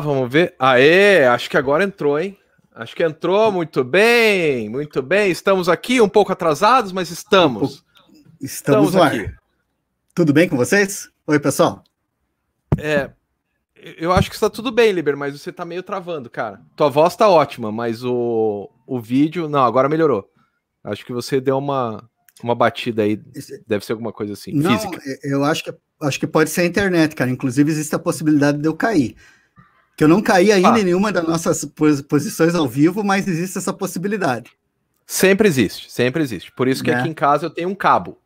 vamos ver. Aê, acho que agora entrou, hein? Acho que entrou muito bem, muito bem. Estamos aqui um pouco atrasados, mas estamos. Estamos, estamos aqui. Tudo bem com vocês? Oi, pessoal. É, eu acho que está tudo bem, Liber, mas você está meio travando, cara. Tua voz está ótima, mas o, o vídeo. Não, agora melhorou. Acho que você deu uma, uma batida aí. Deve ser alguma coisa assim, não, física. Eu acho que, acho que pode ser a internet, cara. Inclusive, existe a possibilidade de eu cair. Que eu não caí ainda ah. em nenhuma das nossas posições ao vivo, mas existe essa possibilidade. Sempre existe, sempre existe. Por isso que é. aqui em casa eu tenho um cabo.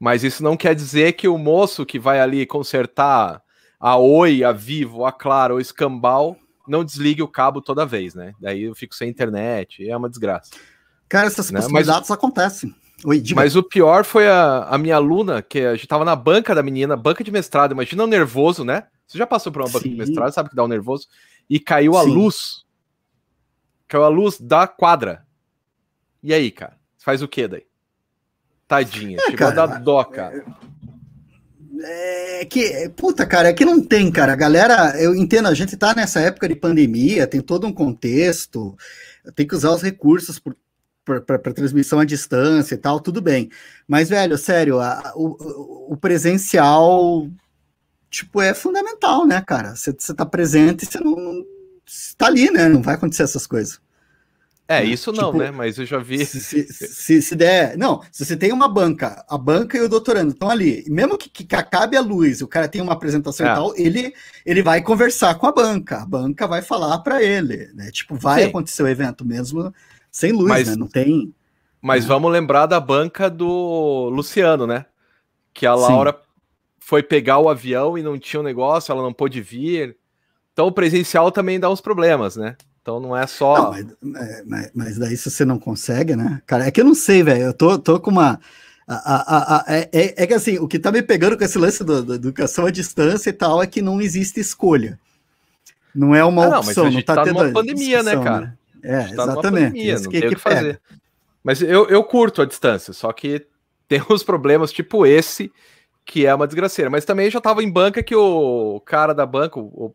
Mas isso não quer dizer que o moço que vai ali consertar a Oi, a Vivo, a Claro, o Escambau não desligue o cabo toda vez, né? Daí eu fico sem internet, é uma desgraça. Cara, essas né? possibilidades Mas... acontecem. Oi, Mas o pior foi a, a minha aluna, que a gente tava na banca da menina, banca de mestrado, imagina o nervoso, né? Você já passou por uma banca Sim. de mestrado, sabe que dá um nervoso? E caiu Sim. a luz. Caiu a luz da quadra. E aí, cara? Faz o que daí? Tadinha, é, chegou cara, a dar dó, cara. É que, puta, cara, é que não tem, cara. A galera, eu entendo, a gente tá nessa época de pandemia, tem todo um contexto, tem que usar os recursos por para transmissão à distância e tal, tudo bem. Mas, velho, sério, a, o, o, presencial, tipo, é fundamental, né, cara? Você tá presente e você não, não. tá ali, né? Não vai acontecer essas coisas. É, isso não, tipo, né? Mas eu já vi. Se, se, se, der. Não, se você tem uma banca, a banca e o doutorando estão ali, mesmo que, que, acabe a luz, o cara tem uma apresentação é. e tal, ele, ele vai conversar com a banca, a banca vai falar para ele, né? Tipo, vai Sim. acontecer o evento mesmo sem luz, mas, né? Não tem. Mas né? vamos lembrar da banca do Luciano, né? Que a Laura Sim. Foi pegar o avião e não tinha o um negócio, ela não pôde vir. Então o presencial também dá uns problemas, né? Então não é só. Não, mas, mas, mas, daí se você não consegue, né? Cara, é que eu não sei, velho. Eu tô, tô com uma. A, a, a, é, é, é, que assim, o que tá me pegando com esse lance da educação à distância e tal é que não existe escolha. Não é uma ah, opção, não tá, tá tendo. Numa pandemia, né, cara? Né? É, tá exatamente. Pandemia, não que, tem o que fazer. Mas eu, eu curto a distância, só que tem uns problemas tipo esse, que é uma desgraceira. Mas também já tava em banca que o cara da banca, o,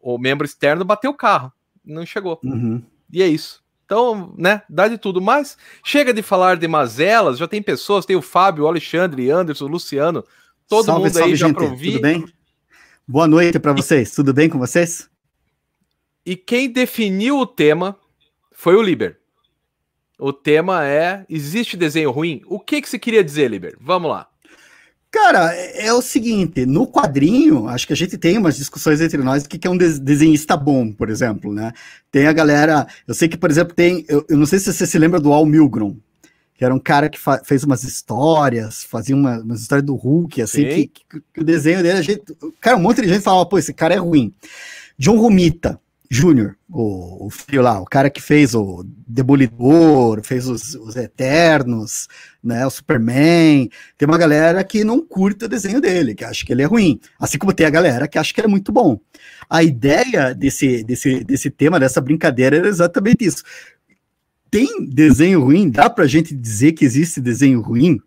o membro externo, bateu o carro. Não chegou. Uhum. E é isso. Então, né, dá de tudo. Mas chega de falar de mazelas, já tem pessoas, tem o Fábio, o Alexandre, Anderson, o Luciano, todo salve, mundo salve, aí já para ouvir. Tudo bem? Boa noite para vocês. Tudo bem com vocês? E quem definiu o tema foi o Liber. O tema é: existe desenho ruim? O que, que você queria dizer, Liber? Vamos lá. Cara, é, é o seguinte, no quadrinho, acho que a gente tem umas discussões entre nós do que é um desenhista bom, por exemplo, né? Tem a galera, eu sei que, por exemplo, tem, eu, eu não sei se você se lembra do Al Milgrom, que era um cara que fez umas histórias, fazia uma, umas histórias do Hulk, assim, que, que, que, o desenho dele, a gente, cara, um monte de gente falava, pô, esse cara é ruim. John Romita, Júnior, o, o filho lá, o cara que fez o Demolidor, fez os, os, Eternos, né, o Superman, tem uma galera que não curta o desenho dele, que acha que ele é ruim, assim como tem a galera que acha que ele é muito bom. A ideia desse, desse, desse tema, dessa brincadeira, era exatamente isso. Tem desenho ruim? Dá pra gente dizer que existe desenho ruim?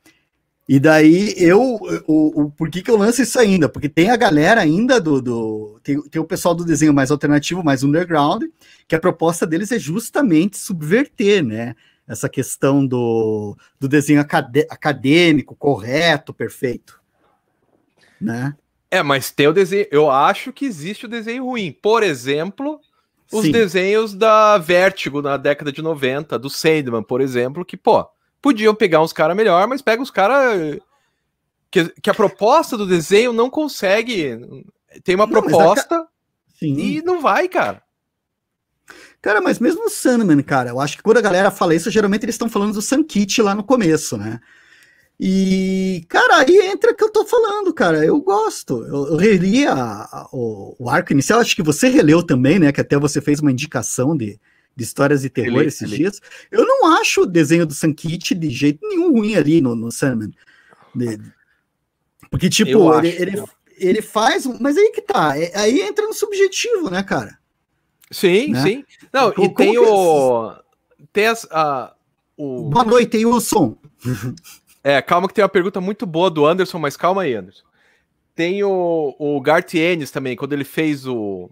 E daí eu, o, o, por que, que eu lanço isso ainda? Porque tem a galera ainda do. do tem, tem o pessoal do desenho mais alternativo, mais underground, que a proposta deles é justamente subverter, né? Essa questão do, do desenho acad acadêmico, correto, perfeito. Né? É, mas tem o desenho. Eu acho que existe o desenho ruim. Por exemplo, os Sim. desenhos da Vertigo na década de 90, do Sandman, por exemplo, que, pô Podiam pegar uns caras melhor, mas pega os caras que, que, a proposta do desenho não consegue. Tem uma não, proposta a... e não vai, cara. Cara, mas mesmo o Sandman, cara, eu acho que quando a galera fala isso, geralmente eles estão falando do Sankit lá no começo, né? E, cara, aí entra o que eu tô falando, cara. Eu gosto. Eu, eu reli a, a, o, o, arco inicial, acho que você releu também, né? Que até você fez uma indicação de, de histórias de terror ele, esses ele. dias. Eu não acho o desenho do Sankit de jeito nenhum ruim ali no, no Sandman. Porque, tipo, ele, ele, ele, faz. Mas aí que tá. É, aí entra no subjetivo, né, cara? Sim, né? sim. Não, como, e tem o. Tem as, a, o... Boa noite, Wilson. É, calma que tem uma pergunta muito boa do Anderson, mas calma aí, Anderson. Tem o, o Garth Ennis também, quando ele fez o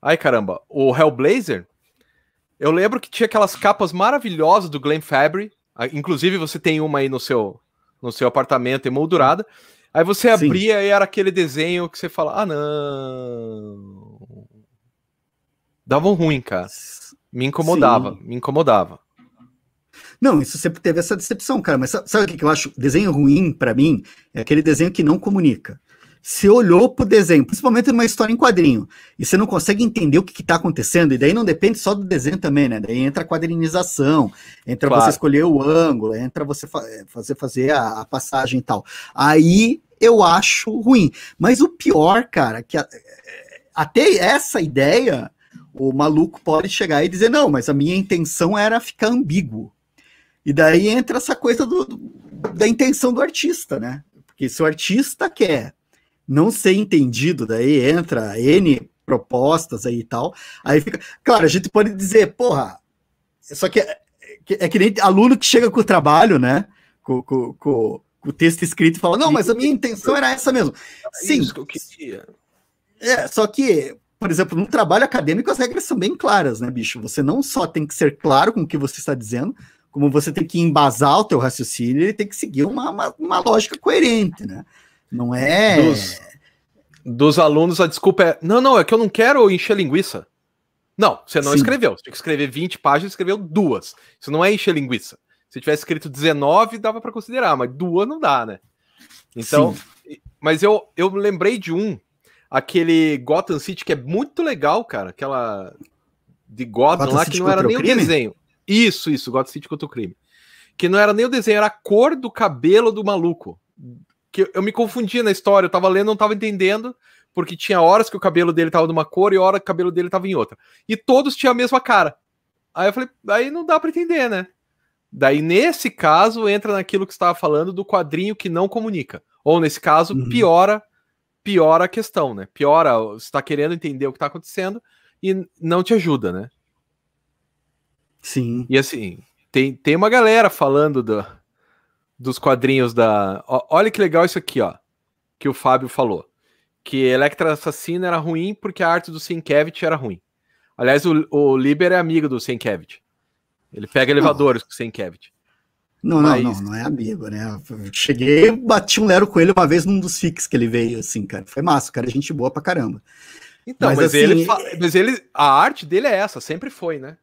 Ai, caramba, o Hellblazer, eu lembro que tinha aquelas capas maravilhosas do Glenn Fabry, inclusive você tem uma aí no seu, no seu apartamento emoldurada, aí você abria Sim. e era aquele desenho que você fala, ah, não... Dava um ruim, cara. Me incomodava, Sim. me incomodava. Não, isso sempre teve essa decepção, cara. Mas sabe o que eu acho? Desenho ruim, para mim, é aquele desenho que não comunica. Você olhou pro desenho, principalmente numa história em quadrinho, e você não consegue entender o que, está acontecendo, e daí não depende só do desenho também, né? Daí entra a quadrinização, entra claro. você escolher o ângulo, entra você fa fazer, fazer a, a, passagem e tal. Aí eu acho ruim. Mas o pior, cara, que a, até essa ideia, o maluco pode chegar e dizer, não, mas a minha intenção era ficar ambíguo. E daí entra essa coisa do, da intenção do artista, né? Porque se o artista quer não ser entendido, daí entra N propostas aí e tal, aí fica. Claro, a gente pode dizer, porra, só que é, é que nem aluno que chega com o trabalho, né? Com, com, com, com o texto escrito e fala, não, mas a minha intenção era essa mesmo. Sim. Isso que eu queria. É, só que, por exemplo, no trabalho acadêmico as regras são bem claras, né, bicho? Você não só tem que ser claro com o que você está dizendo, como você tem que embasar o teu raciocínio, ele tem que seguir uma, uma, uma lógica coerente, né? Não é. Dos, dos, alunos, a desculpa é: não, não, é que eu não quero encher linguiça. Não, você não Sim. escreveu. Você tinha que escrever 20 páginas, escreveu duas. Isso não é encher linguiça. Se tivesse escrito 19, dava para considerar, mas duas não dá, né? Então, Sim. mas eu, eu lembrei de um, aquele Gotham City, que é muito legal, cara. Aquela de Gotham, Gotham lá, City que não era nem o desenho. Isso, isso, God City contra o crime. Que não era nem o desenho, era a cor do cabelo do maluco. Que eu me confundia na história, eu tava lendo, não tava entendendo, porque tinha horas que o cabelo dele tava de uma cor e hora que o cabelo dele tava em outra. E todos tinham a mesma cara. Aí eu falei, aí não dá para entender, né? Daí, nesse caso, entra naquilo que você estava falando do quadrinho que não comunica. Ou, nesse caso, uhum. piora piora a questão, né? Piora, você está querendo entender o que está acontecendo e não te ajuda, né? Sim. E assim, tem, tem uma galera falando do, dos quadrinhos da. Ó, olha que legal isso aqui, ó. Que o Fábio falou. Que Electra Assassina era ruim porque a arte do Sienkiewicz era ruim. Aliás, o, o Liber é amigo do Sienkiewicz. Ele pega elevadores não. com o Sienkiewicz. Não, Mas... não, não, não é amigo, né? Cheguei, bati um lero com ele uma vez num dos fix que ele veio, assim, cara. Foi massa, cara, gente boa pra caramba. Então, mas, mas assim, ele, mas ele, a arte dele é essa, sempre foi, né?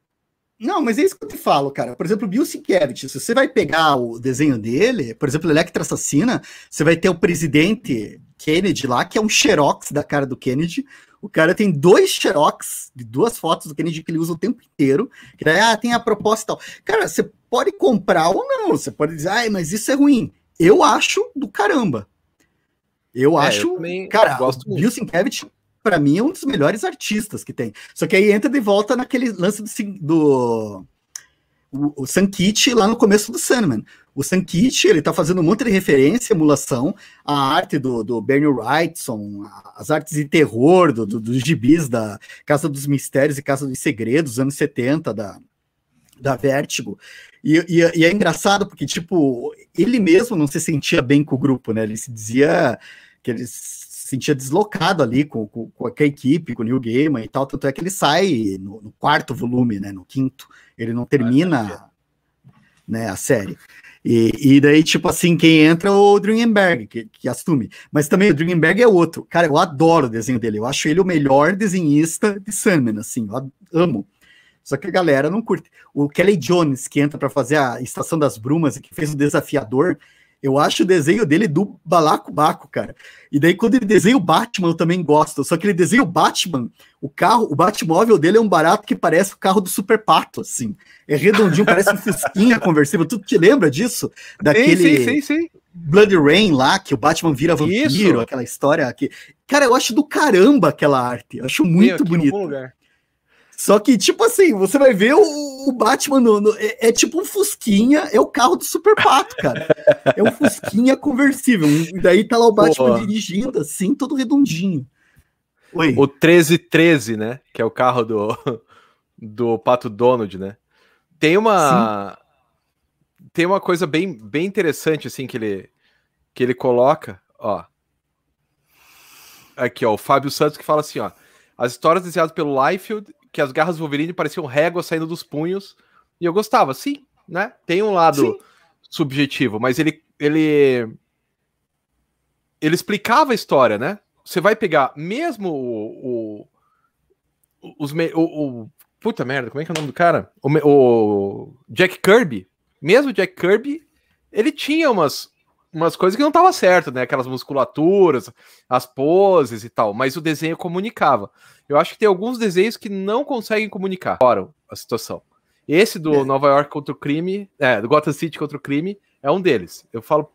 Não, mas é isso que eu te falo, cara. Por exemplo, o Bill Sienkiewicz, se você vai pegar o desenho dele, por exemplo, Electra Assassina, você vai ter o presidente Kennedy lá, que é um xerox da cara do Kennedy. O cara tem dois xerox de duas fotos do Kennedy que ele usa o tempo inteiro. Que daí, ah, tem a proposta e tal. Cara, você pode comprar ou não. Você pode dizer, mas isso é ruim. Eu acho do caramba. Eu é, acho. Eu cara, o Bill Sienkiewicz para mim, é um dos melhores artistas que tem. Só que aí entra de volta naquele lance do. do o, o lá no começo do Sandman. O Sankit, ele tá fazendo um monte de referência, emulação, a arte do, do Bernie Wrightson, as artes de terror do, do, dos gibis da Casa dos Mistérios e Casa dos Segredos, anos 70, da, da Vertigo. E, e, e, é engraçado porque, tipo, ele mesmo não se sentia bem com o grupo, né? Ele se dizia que eles sentia deslocado ali com, com, com, a equipe, com o New Gaiman e tal, tanto é que ele sai no, no quarto volume, né, no quinto, ele não termina né, a série. E, e, daí, tipo assim, quem entra é o Dringenberg, que, que assume. Mas também o Dringenberg é outro. Cara, eu adoro o desenho dele. Eu acho ele o melhor desenhista de Sandman, assim, eu amo. Só que a galera não curte. O Kelly Jones, que entra para fazer a Estação das Brumas e que fez o Desafiador, eu acho o desenho dele do balacobaco, cara. E daí, quando ele desenha o Batman, eu também gosto. Só que ele desenha o Batman, o carro, o Batmóvel dele é um barato que parece o carro do Super Pato, assim. É redondinho, parece um Fusquinha conversível. Tu te lembra disso? Daquele sim, sim, sim, Blood Rain lá, que o Batman vira vampiro, Isso. aquela história aqui. Cara, eu acho do caramba aquela arte. Eu acho muito bonito. Só que, tipo assim, você vai ver o, o Batman no, no, é, é, tipo um Fusquinha, é o carro do Super Pato, cara. É um Fusquinha conversível. E daí tá lá o Batman Pô. dirigindo, assim, todo redondinho. Oi. O 1313, né? Que é o carro do, do Pato Donald, né? Tem uma. Sim. Tem uma coisa bem, bem interessante, assim, que ele, que ele coloca, ó. Aqui, ó, o Fábio Santos que fala assim, ó. as histórias desenhadas pelo Liefeld, que as garras do Wolverine pareciam réguas saindo dos punhos, e eu gostava, sim, né? Tem um lado sim. subjetivo, mas ele, ele ele explicava a história, né? Você vai pegar mesmo o, o os o, o, puta merda, como é que é o nome do cara? O, o Jack Kirby, mesmo Jack Kirby, ele tinha umas umas coisas que não tava certo, né? Aquelas musculaturas, as poses e tal, mas o desenho comunicava. Eu acho que tem alguns desenhos que não conseguem comunicar fora a situação. Esse do é. Nova York contra o crime, é, do Gotham City contra o crime, é um deles. Eu falo,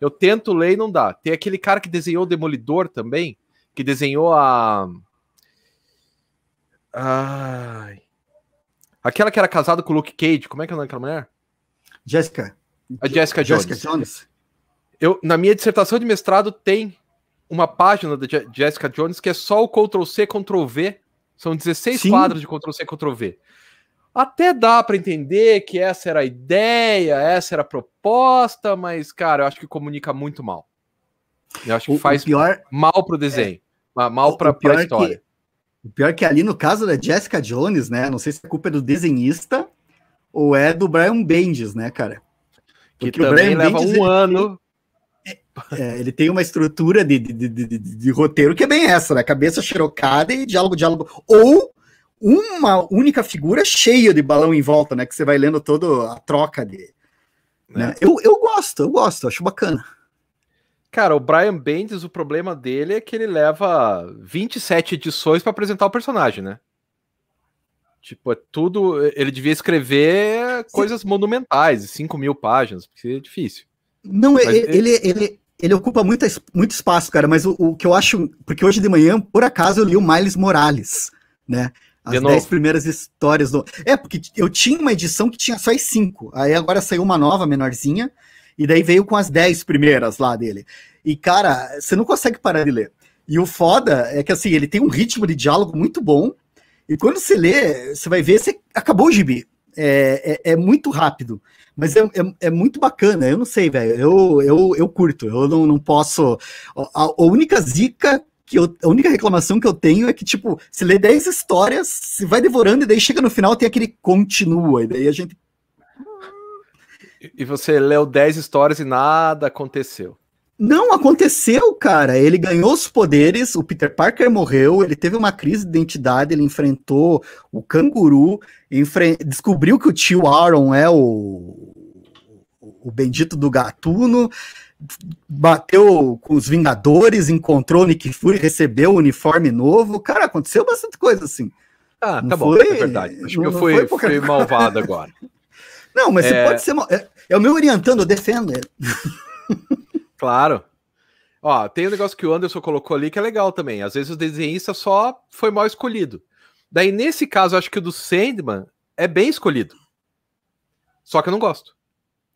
eu tento ler e não dá. Tem aquele cara que desenhou o Demolidor também, que desenhou a. Ai. Aquela que era casada com o Luke Cage, como é que é o nome daquela mulher? Jessica. A Jessica Jones. Jessica Jones. Eu, na minha dissertação de mestrado tem uma página da Jessica Jones que é só o Ctrl C, Ctrl V. São 16 Sim. quadros de Ctrl C, Ctrl V. Até dá para entender que essa era a ideia, essa era a proposta, mas, cara, eu acho que comunica muito mal. Eu acho que o, faz o pior, mal pro desenho, é, mal para a história. Que, o pior é que ali no caso da Jessica Jones, né? Não sei se a culpa é do desenhista ou é do Brian Bendis, né, cara? Porque que também leva Bendis, um ano. É, ele tem uma estrutura de, de, de, de, de roteiro que é bem essa, né? Cabeça xerocada e diálogo, diálogo. Ou uma única figura cheia de balão em volta, né? Que você vai lendo toda a troca de. Né? É. Eu, eu gosto, eu gosto, acho bacana. Cara, o Brian Bendis, o problema dele é que ele leva 27 edições para apresentar o personagem, né? Tipo, é tudo. Ele devia escrever Sim. coisas monumentais, 5 mil páginas, porque é difícil. Não, ele, ele, ele, ele, ocupa muito, muito espaço, cara, mas o, o que eu acho. Porque hoje de manhã, por acaso, eu li o Miles Morales, né? As 10 primeiras histórias do. É, porque eu tinha uma edição que tinha só as 5. Aí agora saiu uma nova, menorzinha. E daí veio com as 10 primeiras lá dele. E, cara, você não consegue parar de ler. E o foda é que, assim, ele tem um ritmo de diálogo muito bom. E quando você lê, você vai ver, você acabou o gibi. É, é, é muito rápido. Mas é, é, é, muito bacana. Eu não sei, velho. Eu, eu, eu curto. Eu não, não posso. A, a única zica que eu, a única reclamação que eu tenho é que, tipo, se lê 10 histórias, se vai devorando, e daí chega no final tem aquele continua, e daí a gente. E você leu 10 histórias e nada aconteceu. Não aconteceu, cara. Ele ganhou os poderes, o Peter Parker morreu, ele teve uma crise de identidade, ele enfrentou o canguru, enfre... descobriu que o tio Aaron é o, o bendito do gatuno bateu com os Vingadores, encontrou o Nick Fury, recebeu o uniforme novo. Cara, aconteceu bastante coisa assim. Ah, não tá bom, foi, é verdade. Acho não, que eu fui, fui malvado agora. Não, mas é... você pode ser. É, é o meu orientando, eu defendo ele. Claro. Ó, tem um negócio que o Anderson colocou ali que é legal também. Às vezes o desenhista só foi mal escolhido. Daí, nesse caso, acho que o do Sandman é bem escolhido. Só que eu não gosto.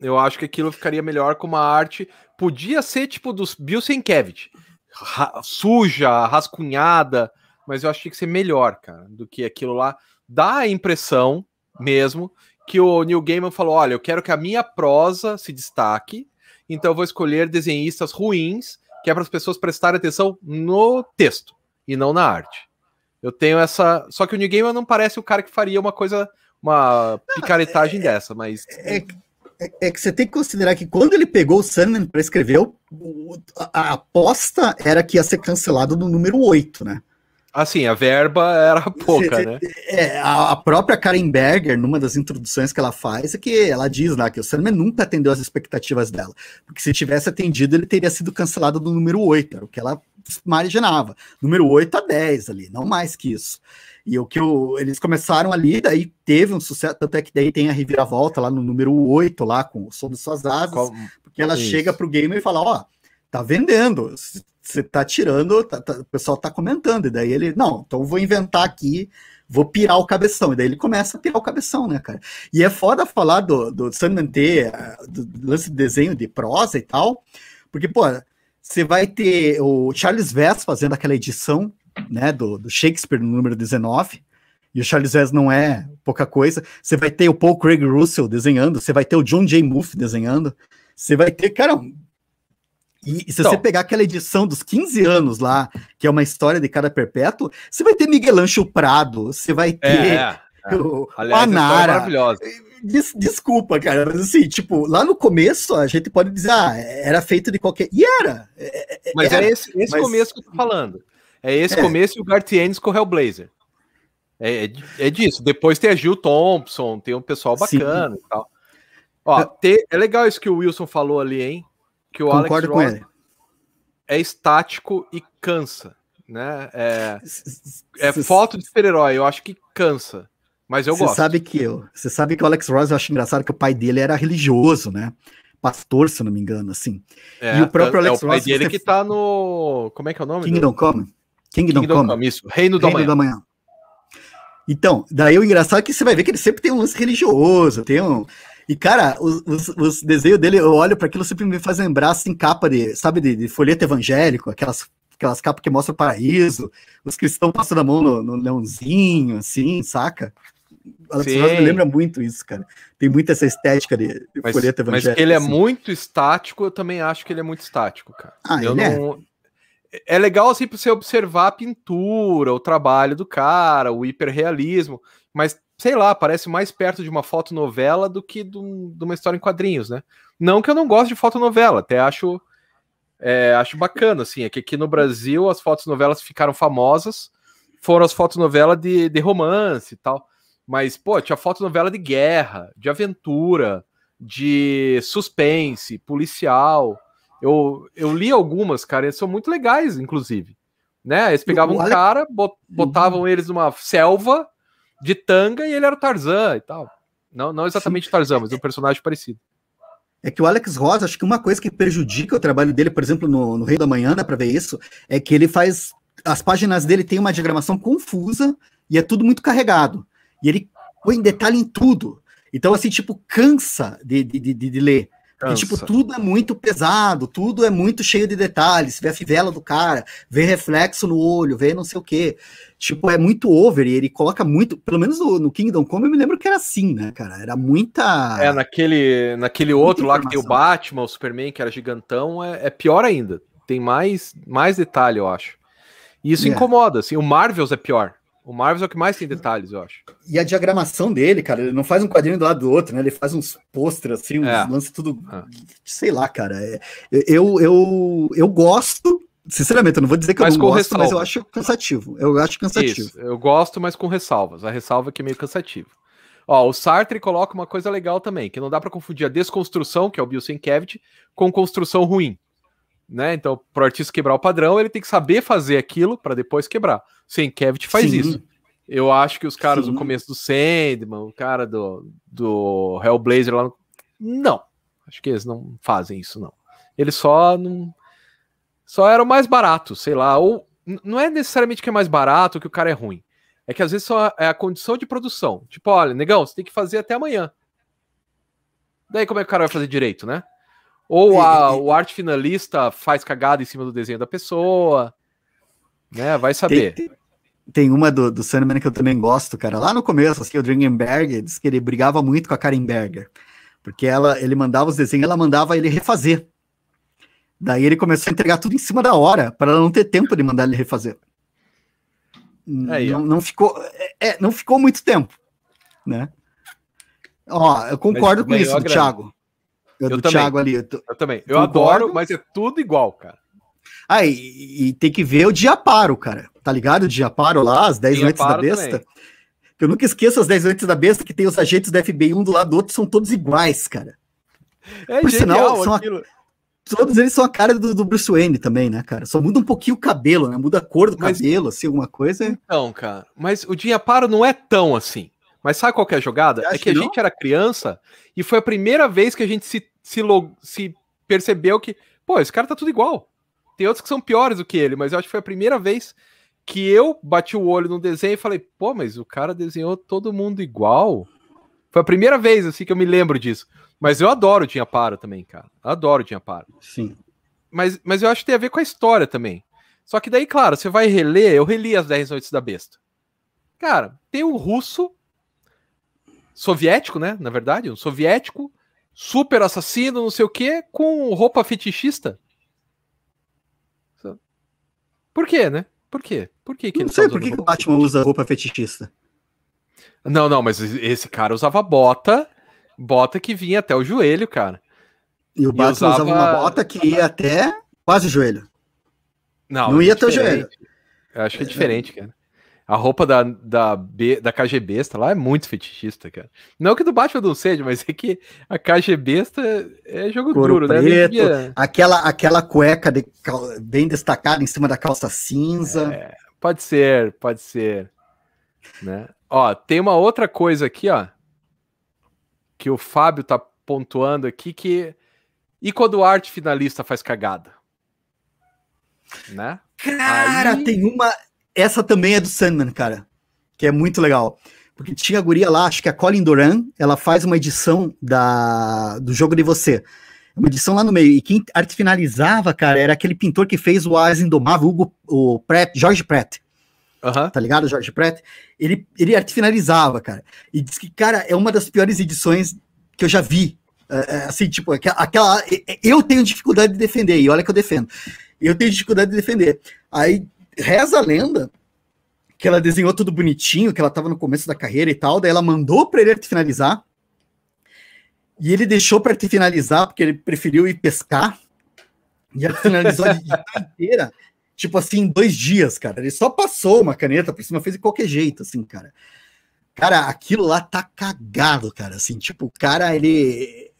Eu acho que aquilo ficaria melhor com uma arte. Podia ser tipo dos Bill Sienkiewicz. Ra suja, rascunhada, mas eu acho que tinha que ser melhor, cara, do que aquilo lá. Dá a impressão mesmo que o Neil Gaiman falou: olha, eu quero que a minha prosa se destaque, então eu vou escolher desenhistas ruins, que é para as pessoas prestarem atenção no texto e não na arte. Eu tenho essa. Só que o Neil Gaiman não parece o cara que faria uma coisa, uma picaretagem é, dessa, mas. É, é, é, que você tem que considerar que quando ele pegou o Sandman para escrever, a, a, aposta era que ia ser cancelado no número 8, né? Assim, a verba era pouca, né? É, a, própria Karen Berger, numa das introduções que ela faz, é que ela diz lá que o Sandman nunca atendeu as expectativas dela. Porque se tivesse atendido, ele teria sido cancelado no número 8, era o que ela imaginava. Número 8 a 10 ali, não mais que isso. E o que o, eles começaram ali, daí teve um sucesso, tanto é que daí tem a reviravolta lá no número 8, lá com Sob Suas Asas, Qual, porque ela isso. chega pro gamer e fala, ó, tá vendendo, você tá tirando, tá, tá, o pessoal tá comentando, e daí ele, não, então vou inventar aqui, vou pirar o cabeção, e daí ele começa a pirar o cabeção, né, cara? E é foda falar do, do Sandman ter, do lance de desenho de prosa e tal, porque, pô, você vai ter o Charles Vess fazendo aquela edição né, do, do Shakespeare no número 19, e o Charles Vess não é pouca coisa. Você vai ter o Paul Craig Russell desenhando, você vai ter o John J. Muff desenhando, você vai ter, cara, E, e se então, você pegar aquela edição dos 15 anos lá, que é uma história de cada perpétuo, você vai ter Miguel Ancho Prado, você vai ter é, é. o Aliás, Manara. maravilhosa. Des, desculpa, cara, mas assim, tipo, lá no começo a gente pode dizer, ah, era feito de qualquer. E era. É, é, mas era, é esse, esse mas... começo que eu tô falando. É esse é. começo e o Gartienes com o Hellblazer. É, é, é, disso. Depois tem a Gil Thompson, tem um pessoal bacana Sim. e tal. Ó, é. Ter, é legal isso que o Wilson falou ali, hein? Que o Concordo Alex Ross é estático e cansa, né? É, é foto de super-herói, eu acho que cansa. Mas eu cê gosto. Sabe que eu, você sabe que o Alex Ross, eu acho engraçado que o pai dele era religioso, né? Pastor, se não me engano, assim. É, e o próprio Alex Ross. É o pai Ross, dele que tá no. Como é que é o nome? Kingdom Come. Kingdom, Kingdom Come. Come. Isso, Reino, do, Reino Amanhã. Amanhã. Então, daí o engraçado é que você vai ver que ele sempre tem um lance religioso, tem um. E, cara, os, os, os desenhos dele, eu olho para aquilo, sempre me faz lembrar, assim, capa de, sabe, de, de folheto evangélico, aquelas, aquelas capas que mostram o paraíso, os cristãos passando a mão no, no leãozinho, assim, saca? Me lembra muito isso, cara. Tem muita essa estética de, de mas, folheto evangélico. Mas ele é assim. é muito estático, eu também acho que ele é muito estático, cara. Ah, eu não... É é legal assim para você observar a pintura, o trabalho do cara, o hiperrealismo, mas sei lá, parece mais perto de uma fotonovela do que de, uma história em quadrinhos, né? Não que eu não goste de fotonovela, até acho é, acho bacana, assim, é que aqui no Brasil as fotonovelas ficaram famosas, foram as fotonovelas de, de romance e tal, mas, pô, tinha fotonovela de guerra, de aventura, de suspense, policial, eu, eu li algumas, cara, e são muito legais, inclusive. Né? Eles pegavam um cara, botavam uhum. eles numa selva de tanga e ele era o Tarzan e tal. Não, não exatamente Sim. Tarzan, mas um personagem parecido. É que o Alex Ross, acho que uma coisa que prejudica o trabalho dele, por exemplo, no, no Rei da Manhã, dá pra ver isso, é que ele faz. As páginas dele têm uma diagramação confusa e é tudo muito carregado. E ele põe detalhe em tudo. Então, assim, tipo, cansa de, de, de, de ler. Porque, tipo, tudo é muito pesado, tudo é muito cheio de detalhes. Vê a fivela do cara, vê reflexo no olho, vê não sei o quê. Tipo, é muito over e ele coloca muito. Pelo menos no, no Kingdom Come eu me lembro que era assim, né, cara? Era muita. É, naquele, naquele outro lá que tem o Batman, o Superman, que era gigantão, é, é pior ainda. Tem mais, mais detalhe, eu acho. E isso é. incomoda, assim. O Marvels é pior. O Marvel é o que mais tem detalhes, eu acho. E a diagramação dele, cara, ele não faz um quadrinho do lado do outro, né? Ele faz uns pôsteres, assim, uns é. lances tudo. É. Sei lá, cara. É, eu, eu, eu gosto. Sinceramente, eu não vou dizer que mas eu não gosto, mas eu acho cansativo. Eu acho cansativo. Isso, eu gosto, mas com ressalvas. A ressalva é que é meio cansativo. Ó, o Sartre coloca uma coisa legal também, que não dá para confundir a desconstrução, que é o Bill Sienkiewicz, com construção ruim. Né? Então, para o artista quebrar o padrão, ele tem que saber fazer aquilo para depois quebrar. Sienkiewicz faz Sim. isso. Eu acho que os caras Sim. do começo do Sandman, o cara do, do Hellblazer lá. Não. Acho que eles não fazem isso, não. Eles só não. Só eram mais baratos, sei lá. Ou não é necessariamente que é mais barato que o cara é ruim. É que às vezes só é a condição de produção. Tipo, olha, negão, você tem que fazer até amanhã. Daí como é que o cara vai fazer direito, né? Ou a, o arte finalista faz cagada em cima do desenho da pessoa. Né? Vai saber. Tem, tem uma do, do Sandman que eu também gosto, cara. Lá no começo, assim, o Dringenberg disse que ele brigava muito com a Karen Berger. Porque ela, ele mandava os desenhos, ela mandava ele refazer. Daí ele começou a entregar tudo em cima da hora, para ela não ter tempo de mandar ele refazer. Aí, não, não, ficou, é, é, não ficou muito tempo, né? Ó, eu concordo com isso, Thiago. Eu, eu do também. Thiago ali. Eu, eu também. Eu adoro, mas é tudo igual, cara. Ah, e, e, tem que ver o Diaparo, cara. Tá ligado? O Diaparo lá, as 10 noites da besta. Também. Eu nunca esqueço as 10 noites da besta, que tem os agentes da FBI um do lado do outro, são todos iguais, cara. É Por sinal, são a, todos eles são a cara do, do, Bruce Wayne também, né, cara? Só muda um pouquinho o cabelo, né? Muda a cor do mas, cabelo, assim, alguma coisa. Então, cara, mas o Diaparo não é tão assim. Mas sabe qual é a jogada? É que a gente era criança e foi a primeira vez que a gente se, se, se percebeu que, pô, esse cara tá tudo igual. Tem outros que são piores do que ele, mas eu acho que foi a primeira vez que eu bati o olho no desenho e falei, pô, mas o cara desenhou todo mundo igual. Foi a primeira vez assim que eu me lembro disso. Mas eu adoro o Tinha Para também, cara. Adoro o Tinha Para. Sim. Mas, mas eu acho que tem a ver com a história também. Só que daí, claro, você vai reler, eu reli as 10 noites da besta. Cara, tem um russo soviético, né? Na verdade, um soviético, super assassino, não sei o quê, com roupa fetichista. Por quê, né? Por quê? Por que, que não ele sei tá por que, que o Batman usa roupa fetichista. Não, não, mas esse cara usava bota, bota que vinha até o joelho, cara. E o Batman usava... usava uma bota que ia até quase o joelho. Não, não ia até o joelho. Eu acho que é diferente, cara. A roupa da, da, B, da KG Besta lá é muito fetichista, cara. Não que do Batman não seja, mas é que a KG Besta é jogo Coro duro, né? preto, né? Aquela, aquela cueca de, bem destacada em cima da calça cinza. É, pode ser, pode ser. Né? Ó, tem uma outra coisa aqui, ó. Que o Fábio tá pontuando aqui que. E quando o arte finalista faz cagada? Né? Cara, Aí... tem uma. Essa também é do Sandman, cara. Que é muito legal. Porque tinha a guria lá, acho que a Colin Doran, ela faz uma edição da, do jogo de você. Uma edição lá no meio. E quem arte finalizava, cara, era aquele pintor que fez o As Indomável, Hugo, o Pratt, George Pratt. Uhum. Tá ligado, George Pratt? Ele, ele arte finalizava, cara. E diz que, cara, é uma das piores edições que eu já vi. É, é assim, tipo, aquela. Eu tenho dificuldade de defender, e olha que eu defendo. Eu tenho dificuldade de defender. Aí reza a lenda que ela desenhou tudo bonitinho, que ela estava no começo da carreira e tal, daí ela mandou para ele finalizar. E ele deixou para te finalizar porque ele preferiu ir pescar. E ela finalizou a inteira, tipo assim, em dois dias, cara. Ele só passou uma caneta por cima, fez de qualquer jeito, assim, cara. Cara, aquilo lá tá cagado, cara. Assim, tipo, o cara, ele.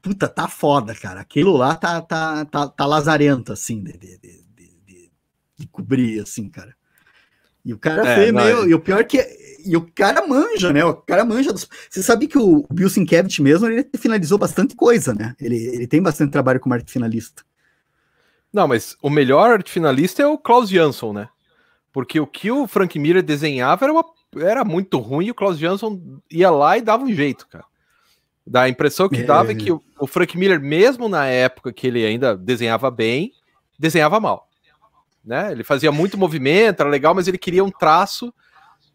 Puta, tá foda, cara. Aquilo lá tá, tá, tá, tá lazarento, assim, de, de, de de cobrir, assim, cara. E o cara é, foi meio. É. E o pior é que. E o cara manja, né? O cara manja. Dos... Você sabe que o Bill Sienkiewicz mesmo, ele finalizou bastante coisa, né? Ele, ele tem bastante trabalho como arte finalista. Não, mas o melhor arte finalista é o Klaus Jansson, né? Porque o que o Frank Miller desenhava era, uma, era muito ruim e o Klaus Jansson ia lá e dava um jeito, cara. Da impressão que é. dava é que o, o Frank Miller, mesmo na época que ele ainda desenhava bem, desenhava mal né? Ele fazia muito movimento, era legal, mas ele queria um traço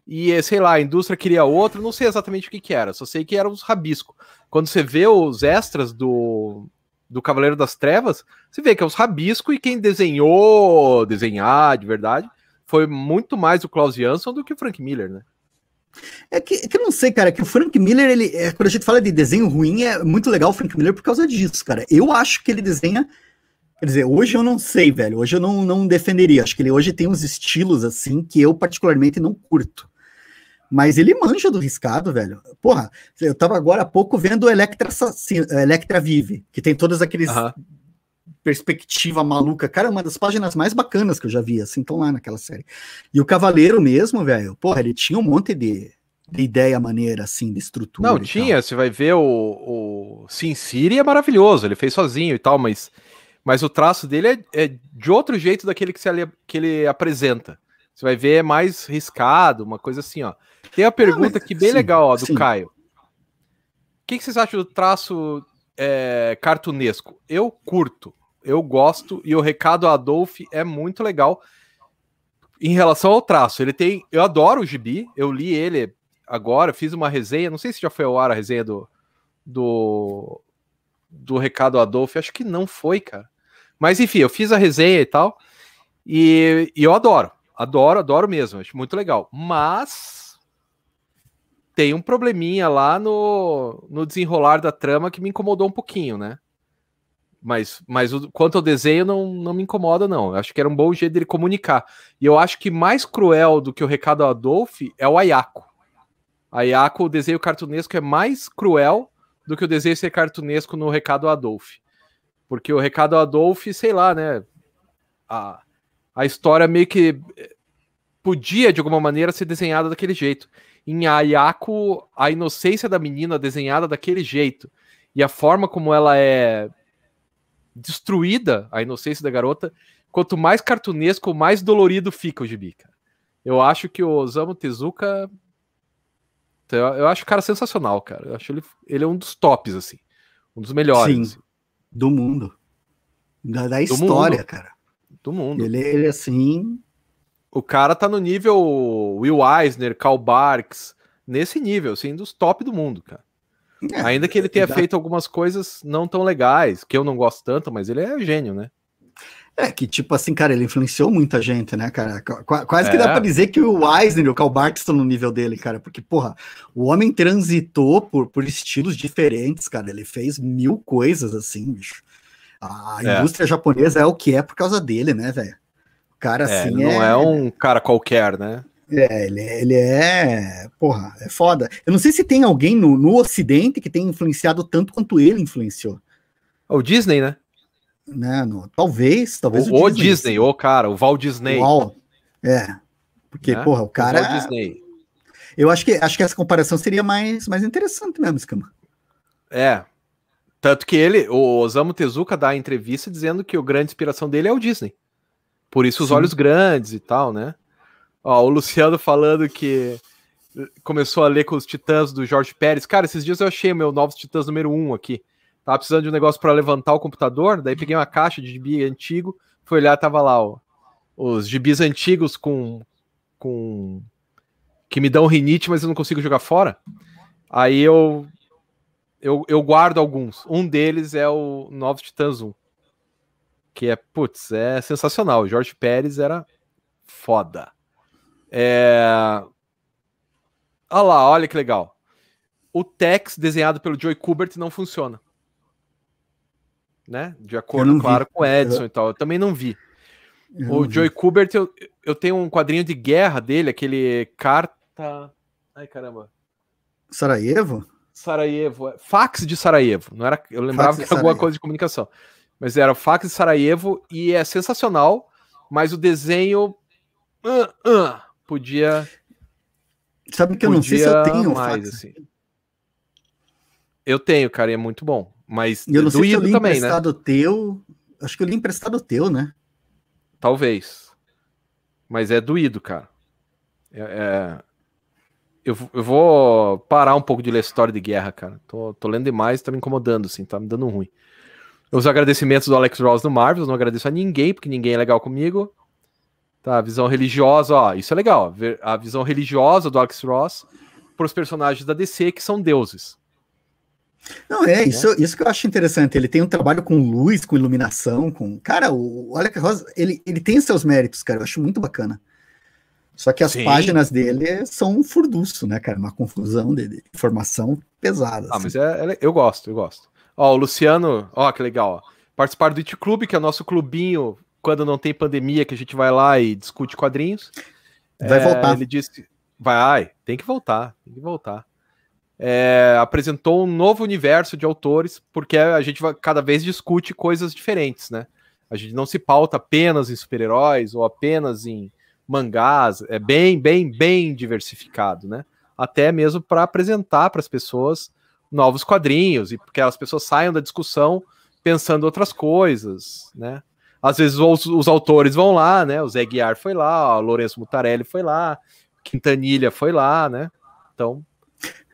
e, sei lá, a indústria queria outro, não sei exatamente o que que era, só sei que eram os rabiscos. Quando você vê os extras do, do Cavaleiro das Trevas, você vê que é os rabiscos e quem desenhou, desenhar de verdade, foi muito mais o Klaus Jansson do que o Frank Miller, né? É que, é que eu não sei, cara, que o Frank Miller, ele, é, quando a gente fala de desenho ruim, é muito legal o Frank Miller por causa disso, cara. Eu acho que ele desenha Quer dizer, hoje eu não sei, velho. Hoje eu não, não defenderia. Acho que ele hoje tem uns estilos assim que eu particularmente não curto. Mas ele manja do riscado, velho. Porra, eu tava agora há pouco vendo Electra, Electra Vive, que tem todas aqueles perspectiva maluca. Cara, é uma das páginas mais bacanas que eu já vi, assim, estão lá naquela série. E o Cavaleiro mesmo, velho, porra, ele tinha um monte de, de ideia maneira, assim, de estrutura. Não, tinha, você vai ver o, o Sin City é maravilhoso, ele fez sozinho e tal, mas mas o traço dele é, é de outro jeito daquele que, se, que ele apresenta. Você vai ver é mais riscado, uma coisa assim, ó. Tem a pergunta aqui bem sim, legal, ó, do sim. Caio. O que, que, vocês acham do traço é, cartunesco? Eu curto, eu gosto, e o recado Adolf é muito legal em relação ao traço. Ele tem. Eu adoro o gibi, eu li ele agora, fiz uma resenha, não sei se já foi ao ar a resenha do, do, do recado Adolf, acho que não foi, cara. Mas enfim, eu fiz a resenha e tal. E, e eu adoro. Adoro, adoro mesmo. Acho muito legal. Mas tem um probleminha lá no, no desenrolar da trama que me incomodou um pouquinho, né? Mas, mas o, quanto ao desenho, não, não me incomoda, não. Eu acho que era um bom jeito dele comunicar. E eu acho que mais cruel do que o recado Adolf é o Ayako. Ayako, o desenho cartunesco, é mais cruel do que o desenho ser cartunesco no recado Adolf. Porque o recado Adolf, sei lá, né? A, a história meio que eh, podia, de alguma maneira, ser desenhada daquele jeito. Em Ayako, a inocência da menina desenhada daquele jeito e a forma como ela é destruída, a inocência da garota, quanto mais cartunesco, mais dolorido fica o gibi, cara. Eu acho que o Osamu Tezuka. Eu acho o cara sensacional, cara. Eu acho ele, ele é um dos tops, assim. Um dos melhores. Sim. Assim. Do mundo. Da, da história, mundo. cara. Do mundo. Ele, ele, assim. O cara tá no nível Will Eisner, Karl Barks, nesse nível, assim, dos top do mundo, cara. É, Ainda que ele tenha dá... feito algumas coisas não tão legais, que eu não gosto tanto, mas ele é gênio, né? É, que tipo assim, cara, ele influenciou muita gente, né, cara? Qu quase é. que dá pra dizer que o Eisner e o Karl Barks estão no nível dele, cara, porque, porra, o homem transitou por, por estilos diferentes, cara, ele fez mil coisas assim, bicho. A é. indústria japonesa é o que é por causa dele, né, velho? O cara, é, assim, não é... é um cara qualquer, né? É, ele, é, ele é. Porra, é foda. Eu não sei se tem alguém no, no Ocidente que tenha influenciado tanto quanto ele influenciou. O Disney, né? Né, no, talvez, talvez o, o Disney. Disney, o cara, o Walt Disney. É. Porque, né? porra, o cara. O Walt Disney. Eu acho que, acho que essa comparação seria mais, mais interessante mesmo, Escama. É. Tanto que ele, o Osamu Tezuka dá a entrevista dizendo que a grande inspiração dele é o Disney. Por isso os Sim. olhos grandes e tal, né? Ó, o Luciano falando que começou a ler com os Titãs do Jorge Pérez. Cara, esses dias eu achei meu Novos Titãs número 1 aqui. Tava precisando de um negócio para levantar o computador, daí peguei uma caixa de gibi antigo, fui olhar, tava lá, ó, os gibis antigos com com que me dão rinite, mas eu não consigo jogar fora. Aí eu eu, eu guardo alguns. Um deles é o Novos Titãs 1. Que é, putz, é sensacional. O Jorge Pérez era foda. É... Olha lá, olha que legal. O Tex desenhado pelo Joey Kubert não funciona né? De acordo, claro, vi. com o Edson eu... e tal. Eu também não vi. Eu o não Joey vi. Kubert, eu, eu tenho um quadrinho de guerra dele, aquele carta. Ai, caramba. Sarajevo? Sarajevo. É, fax de Sarajevo. Não era, eu lembrava que era alguma coisa de comunicação. Mas era fax de Sarajevo e é sensacional, mas o desenho. Uh, uh, podia. Sabe que eu não sei se eu tenho mais, fax. assim. Eu tenho, cara, e é muito bom. Mas eu não sei se eu li também, né? emprestado né? teu. Acho que eu li emprestado teu, né? Talvez. Mas é doído, cara. É, é... Eu, eu, vou parar um pouco de ler história de guerra, cara. Tô, tô lendo demais, tá me incomodando, assim, tá me dando ruim. Os agradecimentos do Alex Ross no Marvel, não agradeço a ninguém, porque ninguém é legal comigo. Tá, a visão religiosa, ó, isso é legal. A visão religiosa do Alex Ross para os personagens da DC que são deuses. Não, é, isso, isso que eu acho interessante. Ele tem um trabalho com luz, com iluminação, com. Cara, o Alec Rosa, ele, ele tem seus méritos, cara. Eu acho muito bacana. Só que as Sim. páginas dele são um furduço, né, cara? Uma confusão de, de informação pesada. Ah, assim. mas é, é, eu gosto, eu gosto. Ó, o Luciano, ó, que legal, ó. Participar do It Club, que é o nosso clubinho, quando não tem pandemia, que a gente vai lá e discute quadrinhos. Vai é, voltar. Ele disse. Vai, tem que voltar, tem que voltar é, apresentou um novo universo de autores, porque a gente cada vez discute coisas diferentes, né? A gente não se pauta apenas em super-heróis ou apenas em mangás, é bem, bem, bem diversificado, né? Até mesmo para apresentar para as pessoas novos quadrinhos e que as pessoas saiam da discussão pensando outras coisas, né? Às vezes os, os autores vão lá, né? O Zé Guiar foi lá, o Lourenço Mutarelli foi lá, Quintanilha foi lá, né? Então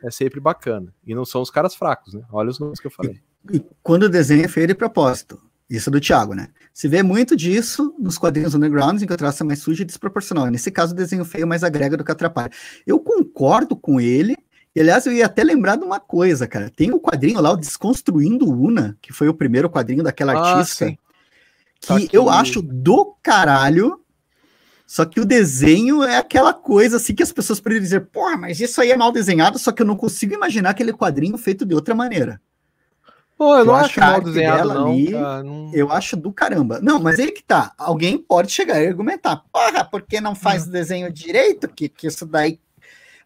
é sempre bacana. E não são os caras fracos, né? Olha os nomes que eu falei. E, e quando o desenho é feio de propósito. Isso é do Thiago, né? Se vê muito disso nos quadrinhos undergrounds, em que o traço é mais sujo e desproporcional. Nesse caso, o desenho feio mais agrega do que atrapalha. Eu concordo com ele. E, aliás, eu ia até lembrar de uma coisa, cara. Tem o um quadrinho lá, o Desconstruindo Una, que foi o primeiro quadrinho daquela ah, artista, sim. que tá eu acho do caralho, só que o desenho é aquela coisa assim que as pessoas podem dizer, porra, mas isso aí é mal desenhado, só que eu não consigo imaginar aquele quadrinho feito de outra maneira. Pô, eu, eu não acho mal desenhado, não, ali, não, Eu acho do caramba. Não, mas aí que tá. Alguém pode chegar e argumentar. Porra, por que não faz o desenho direito? Que, que isso daí.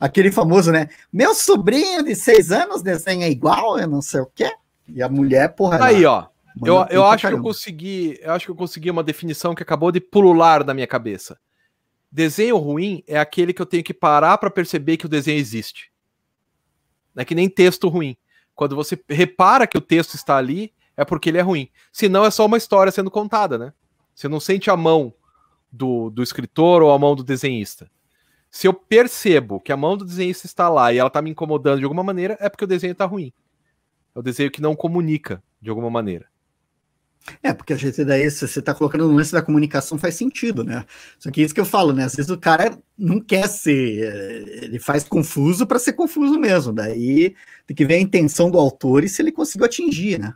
Aquele famoso, né? Meu sobrinho de seis anos desenha igual, eu não sei o quê. E a mulher, porra. Aí, lá, ó. Eu, eu acho caramba. que eu consegui. Eu acho que eu consegui uma definição que acabou de pulular na minha cabeça. Desenho ruim é aquele que eu tenho que parar para perceber que o desenho existe. É que nem texto ruim. Quando você repara que o texto está ali, é porque ele é ruim. Senão é só uma história sendo contada, né? Você não sente a mão do, do escritor ou a mão do desenhista. Se eu percebo que a mão do desenhista está lá e ela está me incomodando de alguma maneira, é porque o desenho está ruim. É o desenho que não comunica de alguma maneira. É, porque a gente daí, se você está colocando no lance da comunicação, faz sentido, né? Só que é isso que eu falo, né? Às vezes o cara não quer ser, eh, ele faz confuso para ser confuso mesmo. Daí tem que ver a intenção do autor e se ele conseguiu atingir, né?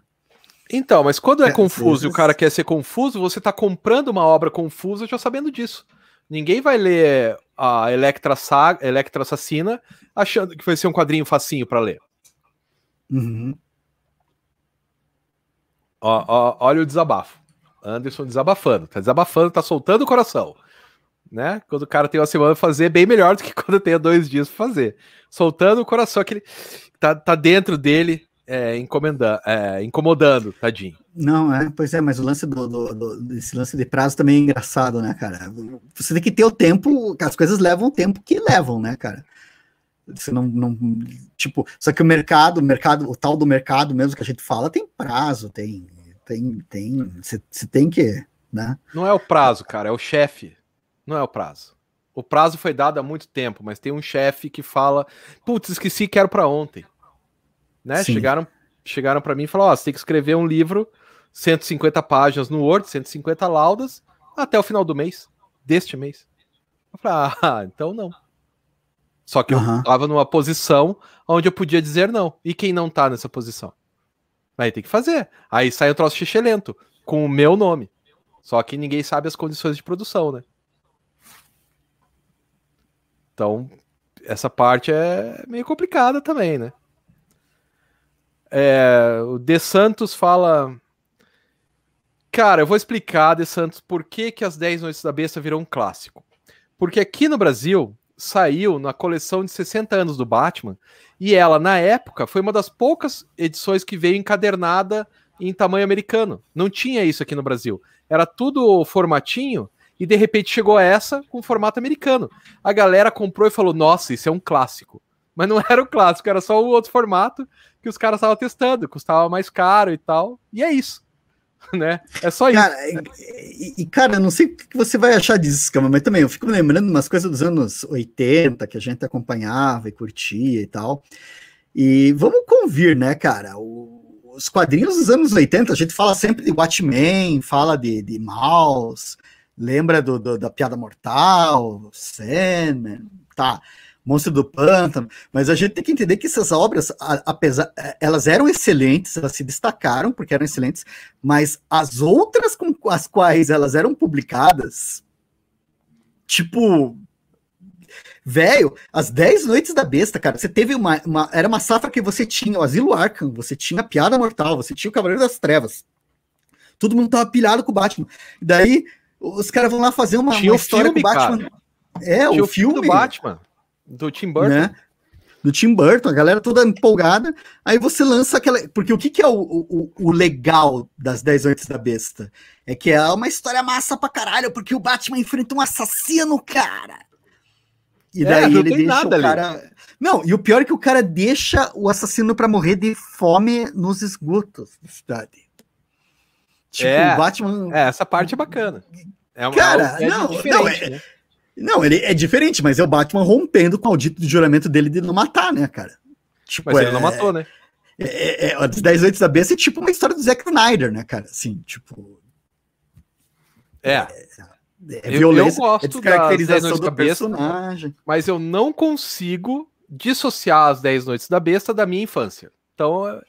Então, mas quando é, é confuso vezes... e o cara quer ser confuso, você tá comprando uma obra confusa já sabendo disso. Ninguém vai ler a Electra, Saga, Electra Assassina achando que vai ser um quadrinho facinho para ler. Uhum. Ó, ó, olha o desabafo. Anderson desabafando. Tá desabafando, tá soltando o coração. Né? Quando o cara tem uma semana pra fazer, bem melhor do que quando tem dois dias pra fazer. Soltando o coração, aquele. Tá, tá dentro dele, é, encomendando, é, incomodando, tadinho. Não, é, pois é, mas o lance do, do, do, desse lance de prazo também é engraçado, né, cara? Você tem que ter o tempo, as coisas levam o tempo que levam, né, cara? Você não, não tipo, só que o mercado, o mercado, o tal do mercado mesmo que a gente fala, tem prazo, tem, tem, tem, você, você tem que, né? Não é o prazo, cara, é o chefe. Não é o prazo. O prazo foi dado há muito tempo, mas tem um chefe que fala, putz, esqueci, quero para ontem. Né? Chegaram, chegaram para mim e falaram, ó, oh, você tem que escrever um livro, 150 páginas no Word, 150 laudas, até o final do mês, deste mês. Eu falei, ah, então não. Só que uhum. eu tava numa posição onde eu podia dizer não. E quem não tá nessa posição? Aí tem que fazer. Aí sai o troço xixelento, com o meu nome. Só que ninguém sabe as condições de produção, né? Então, essa parte é meio complicada também, né? É, o De Santos fala. Cara, eu vou explicar, De Santos, por que, que as 10 Noites da Besta virou um clássico. Porque aqui no Brasil, saiu na coleção de 60 anos do Batman, e ela, na época, foi uma das poucas edições que veio encadernada em tamanho americano. Não tinha isso aqui no Brasil. Era tudo formatinho, e de repente chegou essa com formato americano. A galera comprou e falou: Nossa, isso é um clássico. Mas não era o clássico, era só o outro formato que os caras estavam testando, custava mais caro e tal. E é isso. né? É só isso. Cara, e, e, cara, eu não sei o que você vai achar disso, Cama, mas também eu fico lembrando umas coisas dos anos 80 que a gente acompanhava e curtia e tal. E vamos convir, né, cara? O, os quadrinhos dos anos 80, a gente fala sempre de Watchmen, fala de, de Mouse, lembra do, do da Piada Mortal, Sandman, tá. Monstro do Pântano, mas a gente tem que entender que essas obras, apesar, é, elas eram excelentes, elas se destacaram porque eram excelentes, mas as outras com as quais elas eram publicadas, tipo, velho, as 10 noites da besta, cara, você teve uma, uma, era uma safra que você tinha o Asilo Arkham, você tinha a Piada Mortal, você tinha o Cavaleiro das Trevas, todo mundo tava pilhado com o Batman, daí os caras vão lá fazer uma, uma história filme, com o Batman. Cara. É, tinha o filme do Batman. Do Tim Burton. Né? Do Tim Burton, a galera toda empolgada. Aí você lança aquela. Porque o que, que é o, o, o legal das 10 Noites da Besta? É que é uma história massa pra caralho, porque o Batman enfrenta um assassino, cara. E é, daí é, ele deixa o cara. Ali. Não, e o pior é que o cara deixa o assassino para morrer de fome nos esgotos da cidade. Tipo, é, o Batman. É, essa parte é bacana. É uma, cara, é não, não, é, né? Não, ele é diferente, mas é o Batman rompendo com o dito de juramento dele de não matar, né, cara? Tipo, mas é, ele não matou, né? É, é, é, 10 Noites da Besta é tipo uma história do Zack Snyder, né, cara? Assim, tipo. É. É, é violência, eu, eu gosto é descaracterização do Besta, personagem. Mas eu não consigo dissociar as 10 Noites da Besta da minha infância. Então é,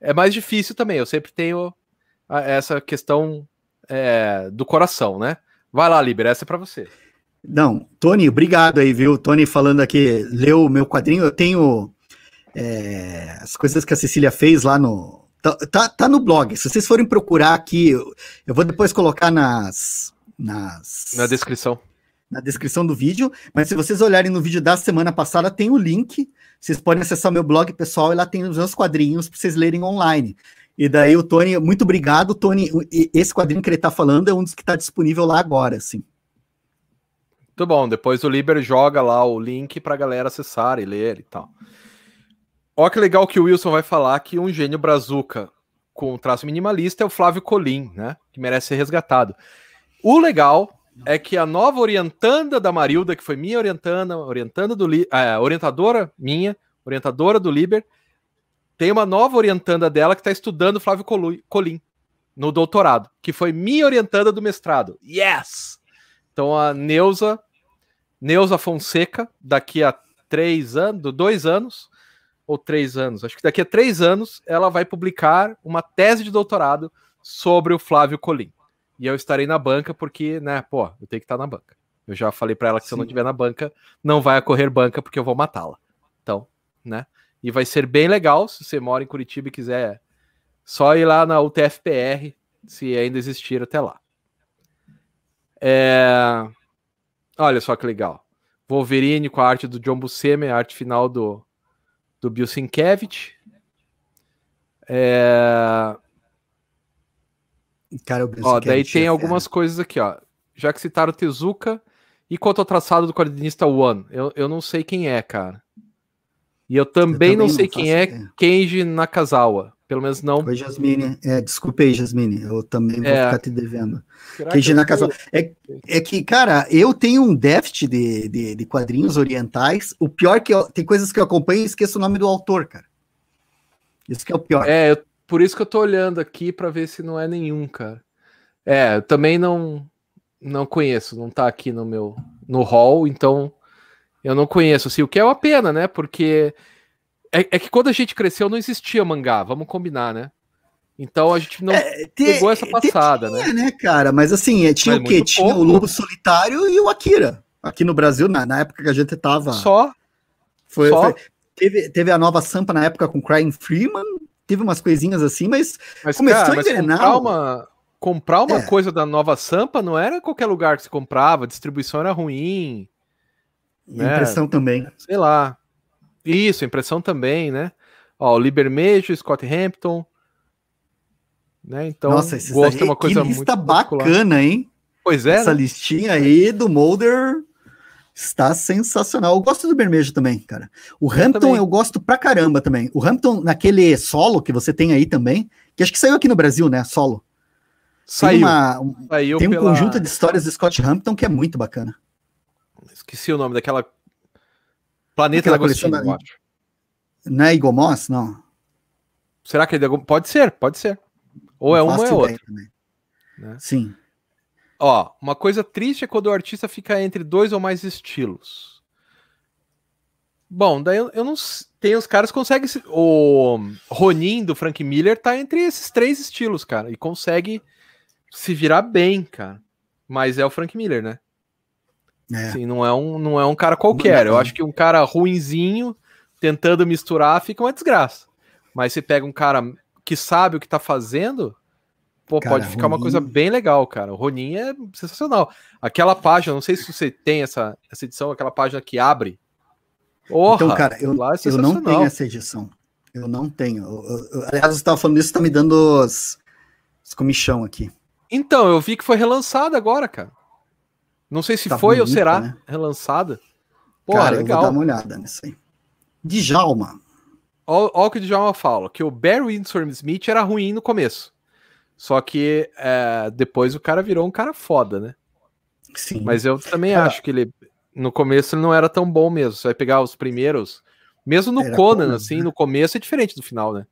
é mais difícil também. Eu sempre tenho essa questão é, do coração, né? Vai lá, Liber, essa é pra você. Não, Tony, obrigado aí, viu? Tony falando aqui, leu o meu quadrinho. Eu tenho é, as coisas que a Cecília fez lá no. Tá, tá, tá, no blog. Se vocês forem procurar aqui, eu, eu vou depois colocar nas, nas. Na descrição. Na descrição do vídeo. Mas se vocês olharem no vídeo da semana passada, tem o link. Vocês podem acessar meu blog pessoal e lá tem os meus quadrinhos para vocês lerem online. E daí o Tony, muito obrigado, Tony. Esse quadrinho que ele está falando é um dos que está disponível lá agora, assim. Muito bom. Depois o Liber joga lá o link pra galera acessar e ler e tal. Olha que legal que o Wilson vai falar que um gênio brazuca com traço minimalista é o Flávio Colim, né? Que merece ser resgatado. O legal é que a nova orientanda da Marilda, que foi minha orientanda, orientanda do é, orientadora minha, orientadora do Liber, tem uma nova orientanda dela que está estudando Flávio Colim no doutorado, que foi minha orientanda do mestrado. Yes! Então a Neuza, Neuza Fonseca, daqui a três anos, dois anos, ou três anos, acho que daqui a três anos, ela vai publicar uma tese de doutorado sobre o Flávio Colim. E eu estarei na banca porque, né, pô, eu tenho que estar na banca. Eu já falei para ela que Sim. se eu não estiver na banca, não vai ocorrer banca porque eu vou matá-la. Então, né? E vai ser bem legal se você mora em Curitiba e quiser só ir lá na UTFPR, se ainda existir até lá. É... Olha só que legal. Wolverine com a arte do John Buscema, a arte final do, do Bill Sienkiewicz. É... Cara, ó, daí tem é algumas coisas aqui, ó. Já que citaram Tezuka, e quanto ao traçado do quadrinista One, eu, eu não sei quem é, cara. E eu também, eu também não sei não quem é ideia. Kenji Nakazawa. Pelo menos não. Oi, Jasmine. É, desculpe aí, Jasmine. Eu também vou é. ficar te devendo. Kenji Nakazawa. É, é que, cara, eu tenho um déficit de, de, de quadrinhos orientais. O pior é que eu, tem coisas que eu acompanho e esqueço o nome do autor, cara. Isso que é o pior. É, eu, por isso que eu tô olhando aqui para ver se não é nenhum, cara. É, eu também não não conheço, não tá aqui no meu no hall, então eu não conheço, assim, o que é uma pena, né? Porque é, é que quando a gente cresceu não existia mangá, vamos combinar, né? Então a gente não é, pegou essa passada, tinha, né? né, cara? Mas assim, é, tinha Mas o quê? Tinha pouco. o Lobo Solitário e o Akira. Aqui no Brasil, na, na época que a gente tava. Só. Foi, Só. Foi, teve, teve a nova Sampa na época com Crying Freeman, teve umas coisinhas assim, mas, mas começou cara, a envenenar. Comprar uma, comprar uma é. coisa da nova Sampa não era qualquer lugar que se comprava, a distribuição era ruim. Né? Impressão também. Sei lá. Isso, impressão também, né? Ó, o Libermejo, Scott Hampton. Né? Então, Nossa, gosto é uma coisa que lista muito bacana, hein? Pois é. Essa né? listinha aí do Mulder está sensacional. Eu gosto do Bermejo também, cara. O eu Hampton também. eu gosto pra caramba também. O Hampton, naquele solo que você tem aí também, que acho que saiu aqui no Brasil, né? Solo. Saiu. Tem, uma, um, Saiu tem um pela... conjunto de histórias de Scott Hampton que é muito bacana. Esqueci o nome daquela. Planeta da Agostinho, eu acho. Não é Igomos? Não. Será que ele é... Pode ser, pode ser. Ou é uma ou é outra. Né? Sim. Ó, uma coisa triste é quando o artista fica entre dois ou mais estilos. Bom, daí eu, eu não. Tem os caras que conseguem. O Ronin do Frank Miller tá entre esses três estilos, cara. E consegue se virar bem, cara. Mas é o Frank Miller, né? É. Assim, não, é um, não é um cara qualquer. Eu acho que um cara ruinzinho, tentando misturar, fica uma desgraça. Mas você pega um cara que sabe o que tá fazendo, pô, cara, pode ficar Ronin... uma coisa bem legal, cara. O Ronin é sensacional. Aquela página, não sei se você tem essa, essa edição, aquela página que abre. Orra, então, cara, eu, é eu não tenho essa edição. Eu não tenho. Eu, eu, aliás, você estava falando isso, tá me dando os, os comichão aqui. Então, eu vi que foi relançada agora, cara. Não sei se tá foi bonita, ou será né? relançada. Pô, Cara, legal. eu vou dar uma olhada nisso aí. Djalma. Olha o que o Djalma fala, que o Barry Windsor Smith era ruim no começo. Só que é, depois o cara virou um cara foda, né? Sim. Mas eu também acho que ele, no começo, ele não era tão bom mesmo. Você vai pegar os primeiros, mesmo no Conan, Conan, assim, né? no começo é diferente do final, né?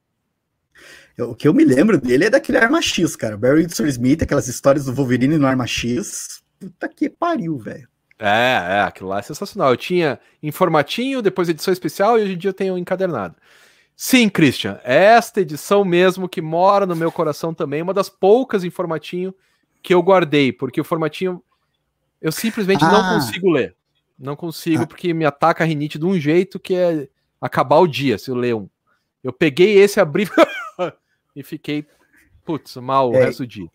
Eu, o que eu me lembro dele é daquele Arma X, cara. Barry Windsor Smith, aquelas histórias do Wolverine no Arma X. Puta que pariu, velho. É, é, aquilo lá é sensacional. Eu tinha em formatinho, depois edição especial e hoje em dia eu tenho encadernado. Sim, Christian, esta edição mesmo que mora no meu coração também, uma das poucas em formatinho que eu guardei, porque o formatinho eu simplesmente ah. não consigo ler. Não consigo, ah. porque me ataca a rinite de um jeito que é acabar o dia se eu ler um. Eu peguei esse, abri e fiquei, putz, mal o é, resto do dia.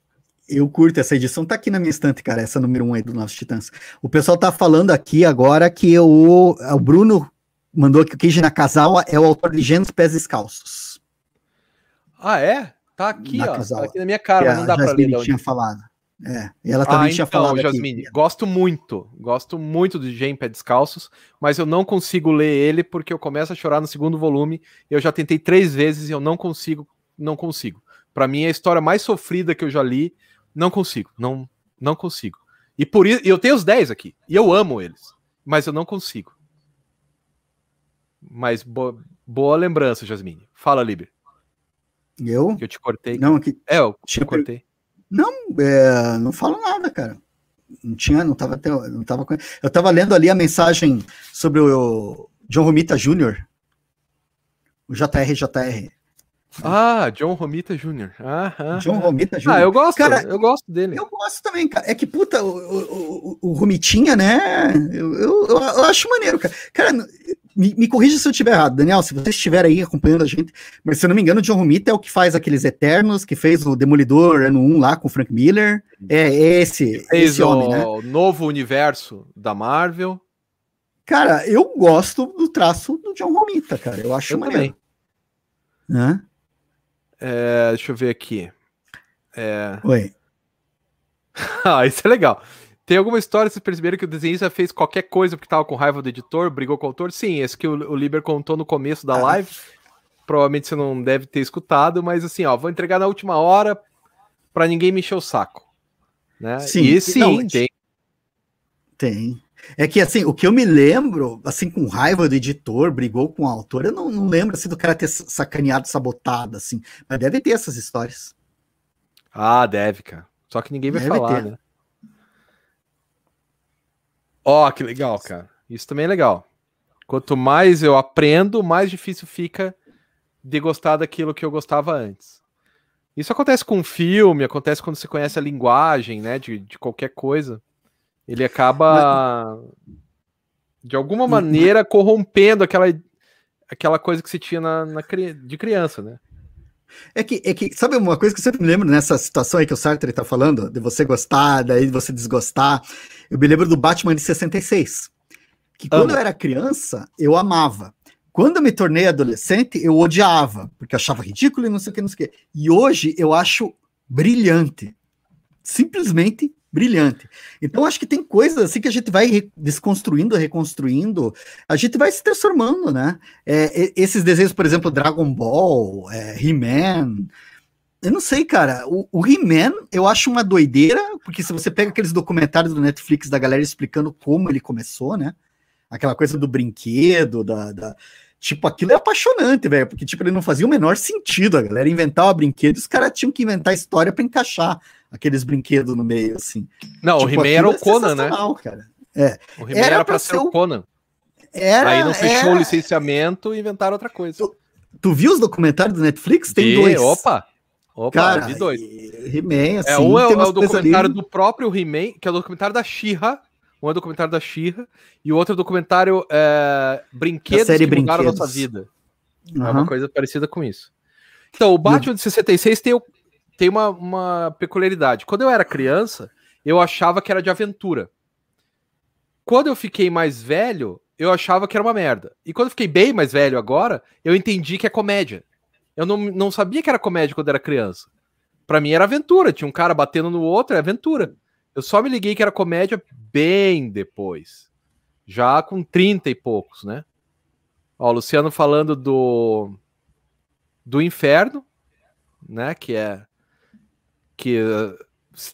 Eu curto essa edição, tá aqui na minha estante, cara, essa número 1 um aí do Nossos Titãs. O pessoal tá falando aqui agora que o, o Bruno mandou que o Keiji Nakazawa é o autor de Gênesis Pés Descalços. Ah, é? Tá aqui, Nakazawa. ó. Tá aqui na minha cara, mas não dá pra ler. Ela tinha falado. É, e ela também ah, tinha então, falado Jasmine, aqui. gosto muito, gosto muito do Jane Pé Descalços, mas eu não consigo ler ele porque eu começo a chorar no segundo volume. Eu já tentei três vezes e eu não consigo, não consigo. Para mim é a história mais sofrida que eu já li não consigo, não, não consigo. E por isso, eu tenho os 10 aqui, e eu amo eles, mas eu não consigo. Mas bo, boa lembrança, Jasmine. Fala, Liber. Eu? Que eu te cortei. Não, aqui. É, eu te cortei. Não, é, não falo nada, cara. Não tinha, não tava, não tava. Eu tava lendo ali a mensagem sobre o John Romita Jr. O JR, JR. Ah, John Romita Jr. Ah, ah, John Romita Jr. Ah, eu gosto, cara, eu gosto dele. Eu gosto também, cara. É que, puta, o, o, o, o Romitinha, né? Eu, eu, eu, acho maneiro, cara. Cara, me, me corrija se eu estiver errado, Daniel, se você estiver aí acompanhando a gente, mas se eu não me engano, o John Romita é o que faz aqueles Eternos, que fez o Demolidor ano 1 lá com o Frank Miller. É, é esse, fez esse homem, né? o novo universo da Marvel. Cara, eu gosto do traço do John Romita, cara. Eu acho eu maneiro. Também. Né? É, deixa eu ver aqui. É... Oi. ah, isso é legal. Tem alguma história, vocês perceberam que o desenhista fez qualquer coisa porque tava com raiva do editor, brigou com o autor? Sim, esse que o, o Liber contou no começo da ah. live. Provavelmente você não deve ter escutado, mas assim, ó, vou entregar na última hora para ninguém me encher o saco. Né? Sim, e sim, não, tem. Tem. É que, assim, o que eu me lembro, assim, com raiva do editor, brigou com o autor, eu não, não lembro, assim, do cara ter sacaneado, sabotado, assim. Mas deve ter essas histórias. Ah, deve, cara. Só que ninguém vai deve falar, ter. né? Ó, oh, que legal, cara. Isso também é legal. Quanto mais eu aprendo, mais difícil fica de gostar daquilo que eu gostava antes. Isso acontece com filme, acontece quando você conhece a linguagem, né, de, de qualquer coisa. Ele acaba, de alguma maneira, corrompendo aquela, aquela coisa que se tinha na, na, de criança, né? É que, é que, sabe uma coisa que eu sempre me lembro nessa situação aí que o Sartre tá falando, de você gostar, daí você desgostar? Eu me lembro do Batman de 66. Que quando Amo. eu era criança, eu amava. Quando eu me tornei adolescente, eu odiava, porque achava ridículo e não sei o que, não sei o que. E hoje eu acho brilhante. Simplesmente brilhante. Então, acho que tem coisas assim que a gente vai desconstruindo, reconstruindo, a gente vai se transformando, né? É, esses desenhos, por exemplo, Dragon Ball, é, He-Man. Eu não sei, cara. O, o He-Man eu acho uma doideira, porque se você pega aqueles documentários do Netflix da galera explicando como ele começou, né? Aquela coisa do brinquedo, da, da... Tipo, aquilo é apaixonante, velho, porque tipo, ele não fazia o menor sentido. A galera inventava brinquedo e os caras tinham que inventar história para encaixar aqueles brinquedos no meio, assim. Não, tipo, o He-Man era o é Conan, né? Cara. É. O He-Man era, era pra ser o Conan. Era, Aí não fechou era... o licenciamento e inventaram outra coisa. Tu, tu viu os documentários do Netflix? Tem e, dois. Opa! Opa, Cara, vi dois. He-Man, assim, é, um é, é o documentário ali... do próprio He-Man, que é o documentário da She-Ra. Um é o documentário da She-Ra e o outro é o documentário é, Brinquedos que Brinquedos. mudaram a nossa vida. Uhum. É uma coisa parecida com isso. Então, o Batman de 66 tem o tem uma, uma peculiaridade. Quando eu era criança, eu achava que era de aventura. Quando eu fiquei mais velho, eu achava que era uma merda. E quando eu fiquei bem mais velho agora, eu entendi que é comédia. Eu não, não sabia que era comédia quando era criança. Para mim era aventura. Tinha um cara batendo no outro, é aventura. Eu só me liguei que era comédia bem depois. Já com 30 e poucos, né? Ó, o Luciano falando do do inferno, né, que é que uh,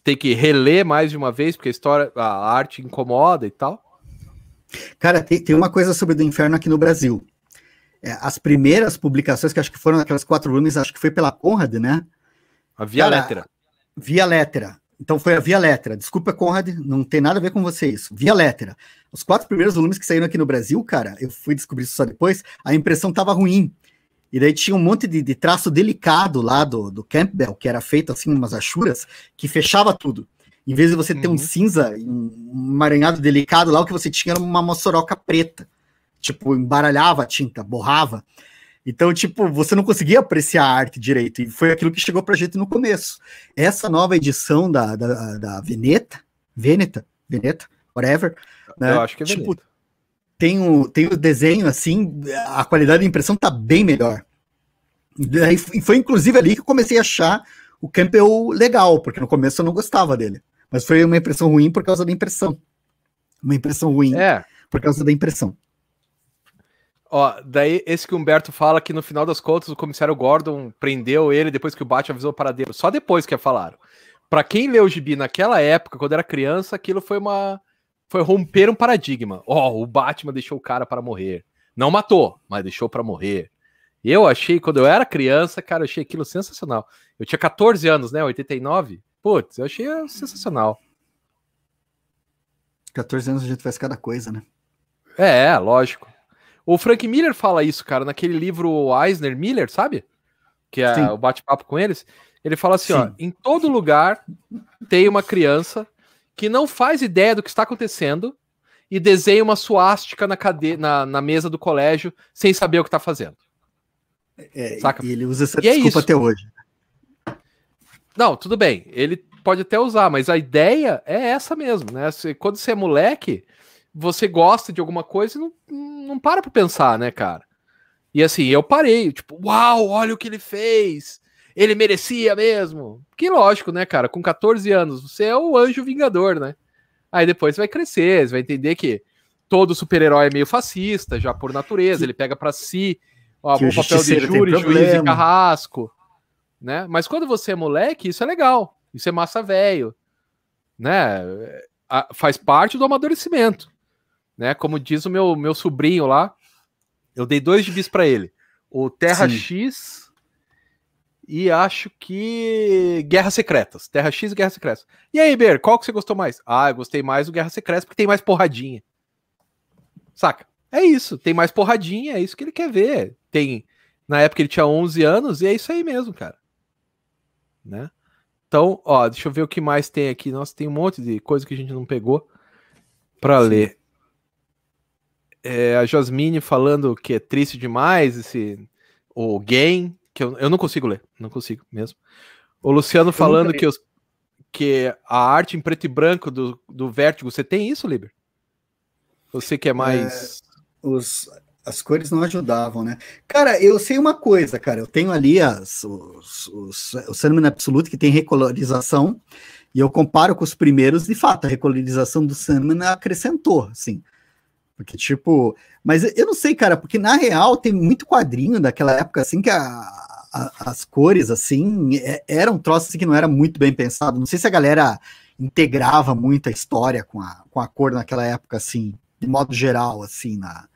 tem que reler mais de uma vez, porque a história, a arte incomoda e tal? Cara, tem, tem uma coisa sobre o do inferno aqui no Brasil. É, as primeiras publicações, que acho que foram aquelas quatro volumes, acho que foi pela Conrad, né? A Via Cara, Lettera. Via Lettera. Então foi a Via Lettera. Desculpa, Conrad, não tem nada a ver com você isso. Via Lettera. Os quatro primeiros volumes que saíram aqui no Brasil, cara, eu fui descobrir isso só depois, a impressão tava ruim. E daí tinha um monte de, de traço delicado lá do, do Campbell, que era feito assim, umas achuras, que fechava tudo. Em vez de você ter um uhum. cinza, um emaranhado delicado lá, o que você tinha era uma moçoroca preta. Tipo, embaralhava a tinta, borrava. Então, tipo, você não conseguia apreciar a arte direito. E foi aquilo que chegou pra gente no começo. Essa nova edição da, da, da Veneta, Veneta, Veneta, whatever. Né? Eu acho que é tipo, Veneta tem o, tem o desenho, assim, a qualidade da impressão tá bem melhor. E foi inclusive ali que eu comecei a achar o Campbell legal, porque no começo eu não gostava dele. Mas foi uma impressão ruim por causa da impressão. Uma impressão ruim é. por causa da impressão. Ó, daí esse que o Humberto fala que no final das contas o comissário Gordon prendeu ele depois que o Batman avisou o paradeiro. Só depois que falaram. Para quem leu o gibi naquela época, quando era criança, aquilo foi uma foi romper um paradigma. Ó, oh, o Batman deixou o cara para morrer. Não matou, mas deixou para morrer. Eu achei, quando eu era criança, cara, eu achei aquilo sensacional. Eu tinha 14 anos, né? 89. Putz, eu achei sensacional. 14 anos a gente faz cada coisa, né? É, lógico. O Frank Miller fala isso, cara, naquele livro Eisner Miller, sabe? Que é Sim. o bate-papo com eles. Ele fala assim: Sim. ó, em todo lugar tem uma criança que não faz ideia do que está acontecendo e desenha uma suástica na, cade... na, na mesa do colégio sem saber o que está fazendo. É, Saca? E ele usa essa e é desculpa é até hoje. Não, tudo bem. Ele pode até usar, mas a ideia é essa mesmo, né? Quando você é moleque, você gosta de alguma coisa e não, não para pra pensar, né, cara? E assim, eu parei, tipo, uau, olha o que ele fez. Ele merecia mesmo. Que lógico, né, cara? Com 14 anos, você é o anjo vingador, né? Aí depois vai crescer, você vai entender que todo super-herói é meio fascista, já por natureza, que, ele pega para si ó, o papel de júri, juiz e carrasco, né? Mas quando você é moleque, isso é legal, isso é massa velho, né? faz parte do amadurecimento né? Como diz o meu, meu sobrinho lá, eu dei dois gibis para ele. O Terra Sim. X e acho que Guerras Secretas. Terra X e Guerras Secretas. E aí, Ber, qual que você gostou mais? Ah, eu gostei mais do Guerras Secretas porque tem mais porradinha. Saca? É isso, tem mais porradinha, é isso que ele quer ver. Tem na época ele tinha 11 anos e é isso aí mesmo, cara. Né? Então, ó, deixa eu ver o que mais tem aqui. Nossa, tem um monte de coisa que a gente não pegou para ler. É, a Jasmine falando que é triste demais esse o game, que eu, eu não consigo ler, não consigo mesmo. O Luciano falando que, os, que a arte em preto e branco do, do Vértigo, você tem isso, Liber? Você que é mais. É, os, as cores não ajudavam, né? Cara, eu sei uma coisa, cara. Eu tenho ali as, os, os, o Sandman Absolute que tem recolorização, e eu comparo com os primeiros, de fato, a recolorização do Sandman acrescentou, assim. Porque, tipo, mas eu não sei, cara, porque na real tem muito quadrinho daquela época, assim, que a, a, as cores, assim, é, eram troços assim, que não era muito bem pensado. Não sei se a galera integrava muito a história com a, com a cor naquela época, assim, de modo geral, assim, na,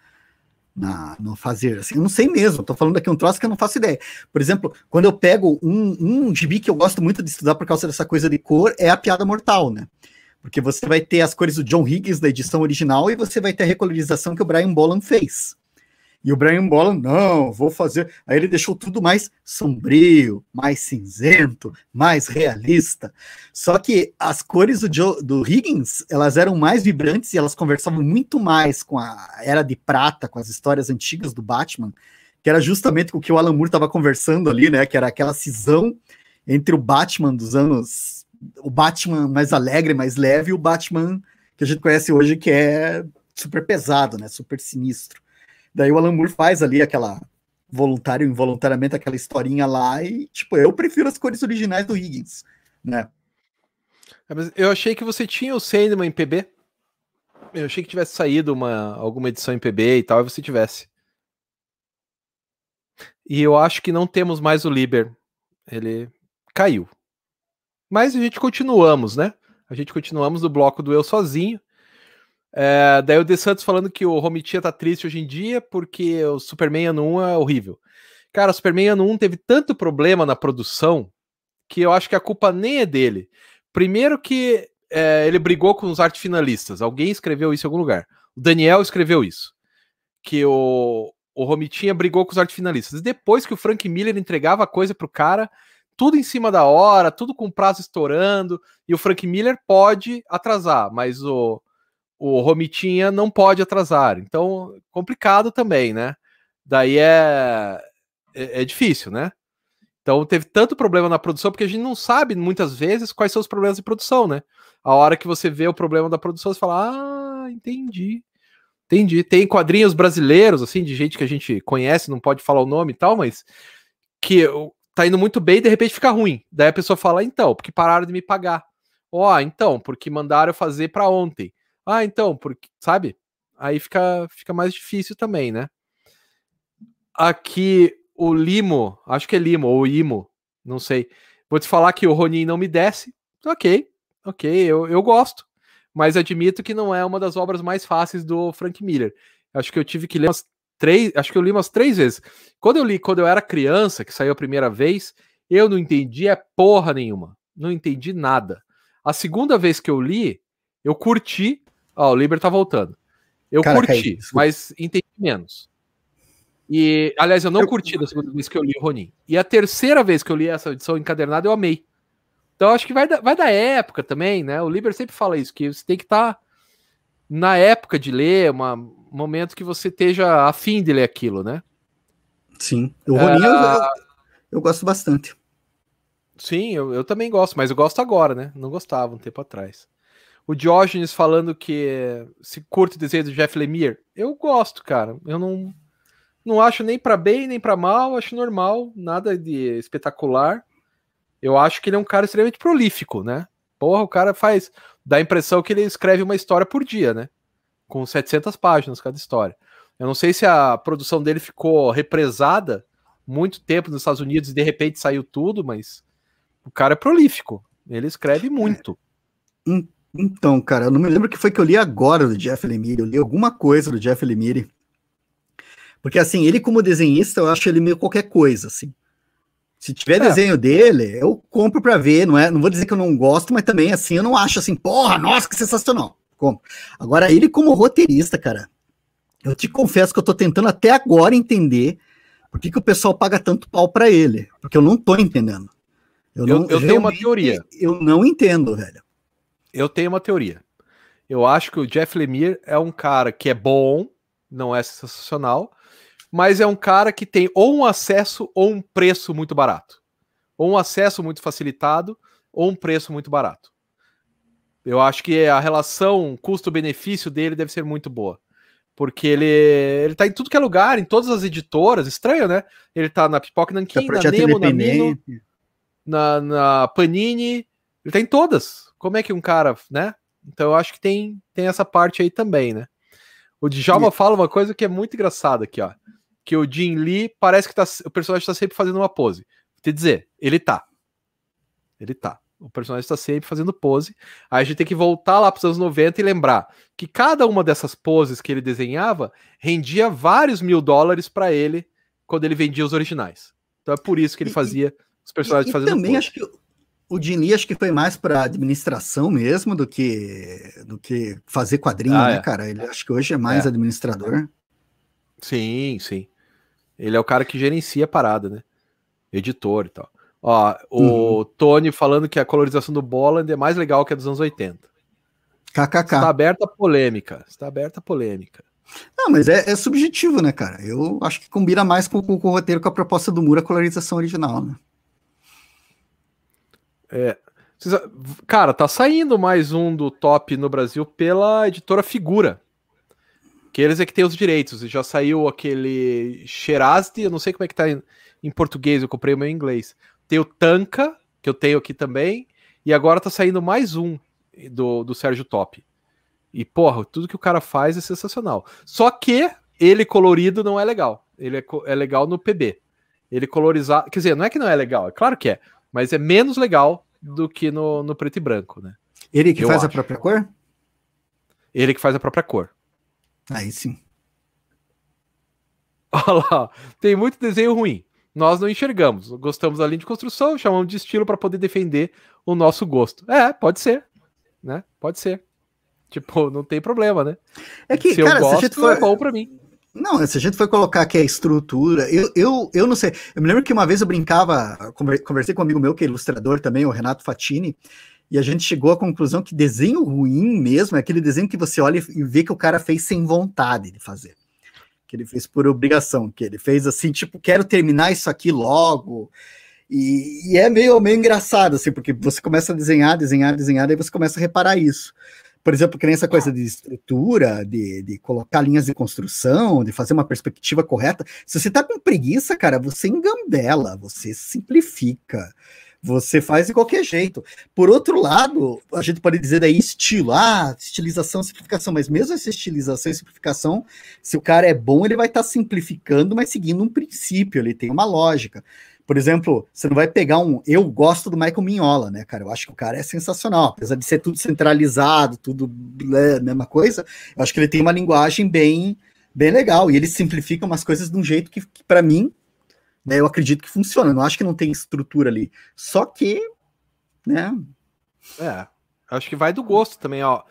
na, no fazer, assim, eu não sei mesmo, tô falando aqui um troço que eu não faço ideia. Por exemplo, quando eu pego um, um gibi que eu gosto muito de estudar por causa dessa coisa de cor, é a Piada Mortal, né? Porque você vai ter as cores do John Higgins da edição original e você vai ter a recolorização que o Brian Boland fez. E o Brian Boland, não, vou fazer. Aí ele deixou tudo mais sombrio, mais cinzento, mais realista. Só que as cores do, Joe, do Higgins, elas eram mais vibrantes e elas conversavam muito mais com a Era de Prata, com as histórias antigas do Batman, que era justamente com o que o Alan Moore estava conversando ali, né? Que era aquela cisão entre o Batman dos anos o Batman mais alegre, mais leve, e o Batman que a gente conhece hoje, que é super pesado, né? Super sinistro. Daí o Alan Moore faz ali aquela voluntário involuntariamente aquela historinha lá e, tipo, eu prefiro as cores originais do Higgins, né? É, eu achei que você tinha o Sandman em PB. Eu achei que tivesse saído uma, alguma edição em PB e tal, e você tivesse. E eu acho que não temos mais o Liber. Ele caiu. Mas a gente continuamos, né? A gente continuamos no bloco do Eu Sozinho. É, daí o De Santos falando que o Romitia tá triste hoje em dia porque o Superman ano 1 é horrível. Cara, o Superman ano 1 teve tanto problema na produção que eu acho que a culpa nem é dele. Primeiro que é, ele brigou com os arte finalistas. Alguém escreveu isso em algum lugar. O Daniel escreveu isso. Que o, o Romitinha brigou com os arte finalistas. Depois que o Frank Miller entregava a coisa pro cara, tudo em cima da hora, tudo com prazo estourando, e o Frank Miller pode atrasar, mas o, o Romitinha não pode atrasar. Então, complicado também, né? Daí é, é, é, difícil, né? Então teve tanto problema na produção, porque a gente não sabe muitas vezes quais são os problemas de produção, né? A hora que você vê o problema da produção, você fala, ah, entendi. Entendi. Tem quadrinhos brasileiros, assim, de gente que a gente conhece, não pode falar o nome e tal, mas que tá indo muito bem e de repente fica ruim. Daí a pessoa fala, então, porque pararam de me pagar. Ó, oh, então, porque mandaram fazer para ontem. Ah, então, porque, sabe? Aí fica, fica mais difícil também, né? Aqui o Limo, acho que é Limo ou Imo, não sei. Vou te falar que o Ronin não me desce. Ok, ok, eu, eu gosto. Mas admito que não é uma das obras mais fáceis do Frank Miller. Acho que eu tive que ler umas três, acho que eu li umas três vezes. Quando eu li, quando eu era criança, que saiu a primeira vez, eu não entendi é porra nenhuma. Não entendi nada. A segunda vez que eu li, eu curti. Ó, o Liber tá voltando. Eu Cara, curti, mas entendi menos. E, aliás, eu não eu... curti da segunda vez que eu li o Ronin. E a terceira vez que eu li essa edição encadernada, eu amei. Então acho que vai da, vai da época também, né? O Liber sempre fala isso, que você tem que estar tá na época de ler, um momento que você esteja afim de ler aquilo, né? Sim. O Ronin eu, eu, eu, gosto bastante. Sim, eu, eu também gosto, mas eu gosto agora, né? Não gostava um tempo atrás. O Diógenes falando que se curte o desenho do Jeff Lemire. Eu gosto, cara. Eu não, não acho nem para bem nem para mal, acho normal, nada de espetacular. Eu acho que ele é um cara extremamente prolífico, né? Porra, o cara faz. Dá a impressão que ele escreve uma história por dia, né? Com 700 páginas cada história. Eu não sei se a produção dele ficou represada muito tempo nos Estados Unidos e de repente saiu tudo, mas o cara é prolífico. Ele escreve muito. É. Então, cara, eu não me lembro o que foi que eu li agora do Jeff Lemire. Eu li alguma coisa do Jeff Lemire. Porque, assim, ele como desenhista, eu acho ele meio qualquer coisa, assim. Se tiver é. desenho dele, eu compro para ver, não é? Não vou dizer que eu não gosto, mas também, assim, eu não acho assim, porra, nossa, que sensacional. Compro. Agora, ele como roteirista, cara, eu te confesso que eu tô tentando até agora entender por que, que o pessoal paga tanto pau para ele. Porque eu não tô entendendo. Eu, eu, não, eu tenho uma teoria. Eu não entendo, velho eu tenho uma teoria. Eu acho que o Jeff Lemire é um cara que é bom, não é sensacional, mas é um cara que tem ou um acesso ou um preço muito barato. Ou um acesso muito facilitado ou um preço muito barato. Eu acho que a relação custo-benefício dele deve ser muito boa. Porque ele, ele tá em tudo que é lugar, em todas as editoras, estranho, né? Ele tá na Pipoca Nankin, na Nemo, na Mino, na, na Panini, ele tá em todas. Como é que um cara, né? Então eu acho que tem, tem essa parte aí também, né? O Djalma e... fala uma coisa que é muito engraçada aqui, ó. Que o Jin Lee parece que tá, o personagem tá sempre fazendo uma pose. Vou te dizer, ele tá. Ele tá. O personagem está sempre fazendo pose. Aí a gente tem que voltar lá para os anos 90 e lembrar que cada uma dessas poses que ele desenhava rendia vários mil dólares para ele quando ele vendia os originais. Então é por isso que ele fazia e, os personagens e, fazendo também pose. acho que o Dini acho que foi mais para administração mesmo do que do que fazer quadrinho, ah, né, é. cara? Ele acho que hoje é mais é. administrador. Sim, sim. Ele é o cara que gerencia a parada, né? Editor e tal. Ó, o uhum. Tony falando que a colorização do Bolland é mais legal que a dos anos 80. KKK. Está aberta a polêmica. Está aberta a polêmica. Não, mas é, é, subjetivo, né, cara? Eu acho que combina mais com, com, com o roteiro com a proposta do Muro, a colorização original, né? É. Cara, tá saindo mais um do top no Brasil pela editora Figura. Que eles é que tem os direitos. E já saiu aquele Sherazade, eu não sei como é que tá em, em português, eu comprei o meu em inglês. Tem o Tanka, que eu tenho aqui também. E agora tá saindo mais um do, do Sérgio Top. E, porra, tudo que o cara faz é sensacional. Só que ele colorido não é legal. Ele é, é legal no PB. Ele colorizar. Quer dizer, não é que não é legal, é claro que é mas é menos legal do que no, no preto e branco, né? Ele que Eu faz acho. a própria cor? Ele que faz a própria cor. Aí sim. Olha lá, tem muito desenho ruim. Nós não enxergamos. Gostamos da linha de construção, chamamos de estilo para poder defender o nosso gosto. É, pode ser. Né? Pode ser. Tipo, não tem problema, né? É que, se cara, eu gosto, se a gente for... é bom pra mim. Não, se a gente for colocar aqui a estrutura, eu, eu, eu não sei. Eu me lembro que uma vez eu brincava, conversei com um amigo meu que é ilustrador também, o Renato Fatini, e a gente chegou à conclusão que desenho ruim mesmo é aquele desenho que você olha e vê que o cara fez sem vontade de fazer. Que ele fez por obrigação, que ele fez assim, tipo, quero terminar isso aqui logo. E, e é meio, meio engraçado, assim, porque você começa a desenhar, desenhar, desenhar, e você começa a reparar isso por exemplo, que nem essa coisa de estrutura, de, de colocar linhas de construção, de fazer uma perspectiva correta. Se você tá com preguiça, cara, você engambela, você simplifica, você faz de qualquer jeito. Por outro lado, a gente pode dizer daí estilo, ah, estilização, simplificação, mas mesmo essa estilização e simplificação, se o cara é bom, ele vai estar tá simplificando, mas seguindo um princípio, ele tem uma lógica. Por exemplo, você não vai pegar um. Eu gosto do Michael Mignola, né, cara? Eu acho que o cara é sensacional. Apesar de ser tudo centralizado, tudo né, mesma coisa, eu acho que ele tem uma linguagem bem, bem legal. E ele simplifica umas coisas de um jeito que, que para mim, né, eu acredito que funciona. Não acho que não tem estrutura ali. Só que, né? É, acho que vai do gosto também, ó.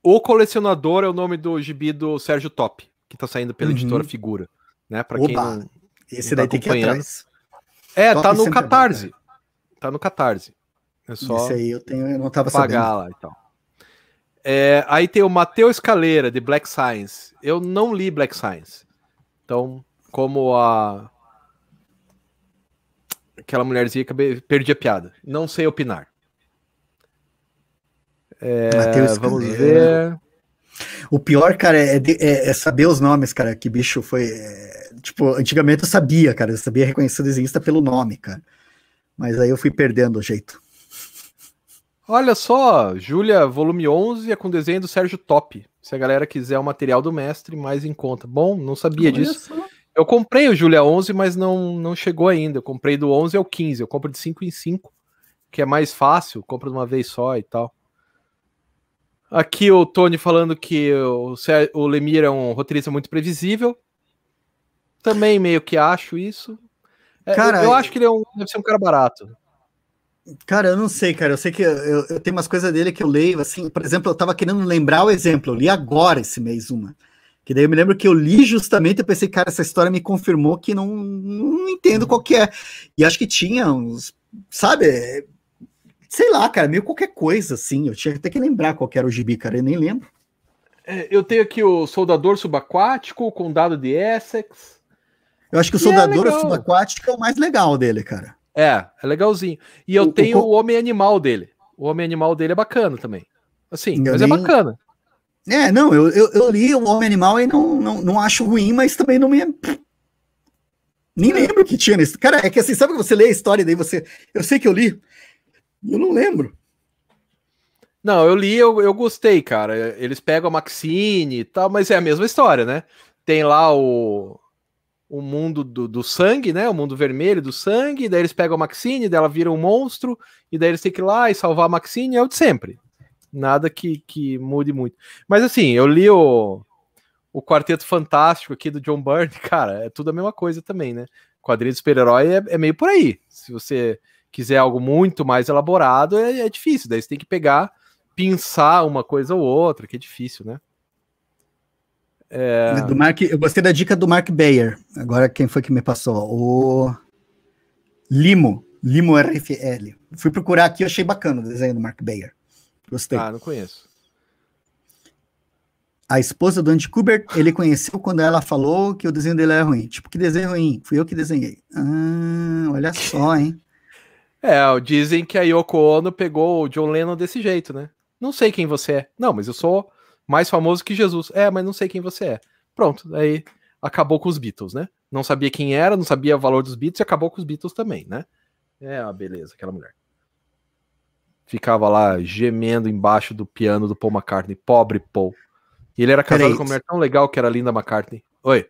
O Colecionador é o nome do gibi do Sérgio Top, que tá saindo pela uhum. editora Figura. né? Para quem não, Esse não daí tá tem que ir atrás. É, Top tá no Catarse. Tá no Catarse. É só Esse aí eu tenho, eu não tava pagar sabendo. lá e então. tal. É, aí tem o Matheus Escaleira, de Black Science. Eu não li Black Science. Então, como a. Aquela mulherzinha que perdi a piada. Não sei opinar. É, vamos ver. O pior, cara, é, é, é, saber os nomes, cara. Que bicho foi. É, tipo, antigamente eu sabia, cara. Eu sabia reconhecer o desenhista pelo nome, cara. Mas aí eu fui perdendo o jeito. Olha só, Júlia, volume 11 é com desenho do Sérgio Top. Se a galera quiser o material do mestre, mais em conta. Bom, não sabia Olha disso. Só. Eu comprei o Júlia 11, mas não, não chegou ainda. Eu comprei do 11 ao 15. Eu compro de 5 em 5, que é mais fácil, compro de uma vez só e tal. Aqui o Tony falando que o, o Lemir é um roteirista muito previsível. Também meio que acho isso. É, cara, eu, eu acho que ele é um, deve ser um cara barato. Cara, eu não sei, cara. Eu sei que eu, eu, tenho umas coisas dele que eu leio, assim, por exemplo, eu tava querendo lembrar o exemplo, eu li agora esse mês uma. Que daí eu me lembro que eu li justamente, eu pensei, cara, essa história me confirmou que não, não entendo qual que é. E acho que tinha uns, sabe, sei lá, cara, meio qualquer coisa, assim. Eu tinha até que lembrar qual que era o gibi, cara, eu nem lembro. É, eu tenho aqui o Soldador Subaquático, o Condado de Essex. Eu acho que o Soldador é Subaquático é o mais legal dele, cara. É, é legalzinho. E eu o, tenho o, o Homem Animal dele. O Homem Animal dele é bacana também. Assim, eu mas é nem... é bacana. É, não, eu, eu, eu, li o Homem Animal e não, não, não acho ruim, mas também não me. Nem é. lembro que tinha nesse. Cara, é que assim, sabe que você lê a história e daí você. Eu sei que eu li. Eu não lembro. Não, eu li, eu, eu gostei, cara. Eles pegam a Maxine e tal, mas é a mesma história, né? Tem lá o, o mundo do, do, sangue, né? O mundo vermelho do sangue, daí eles pegam a Maxine, daí ela vira um monstro, e daí eles têm que ir lá e salvar a Maxine, é o de sempre. Nada que, que mude muito. Mas assim, eu li o, o Quarteto Fantástico aqui do John Byrne, cara, é tudo a mesma coisa também, né? Quadrinho de super-herói é, é, meio por aí. Se você quiser algo muito mais elaborado, é, é difícil. Daí você tem que pegar, pinçar uma coisa ou outra, que é difícil, né? É... Do Mark, eu gostei da dica do Mark Bayer. Agora quem foi que me passou? O Limo, Limo RFL. Fui procurar aqui, achei bacana o desenho do Mark Bayer. Gostei. Ah, não conheço. A esposa do Andy Kubert, ele conheceu quando ela falou que o desenho dele era ruim. Tipo, que desenho ruim? Fui eu que desenhei. Ah, olha só, hein? É, dizem que a Yoko Ono pegou o John Lennon desse jeito, né? Não sei quem você é. Não, mas eu sou mais famoso que Jesus. É, mas não sei quem você é. Pronto, aí acabou com os Beatles, né? Não sabia quem era, não sabia o valor dos Beatles e acabou com os Beatles também, né? É a beleza, aquela mulher. Ficava lá gemendo embaixo do piano do Paul McCartney, pobre Paul. E ele era casado com uma mulher tão legal que era Linda McCartney. Oi.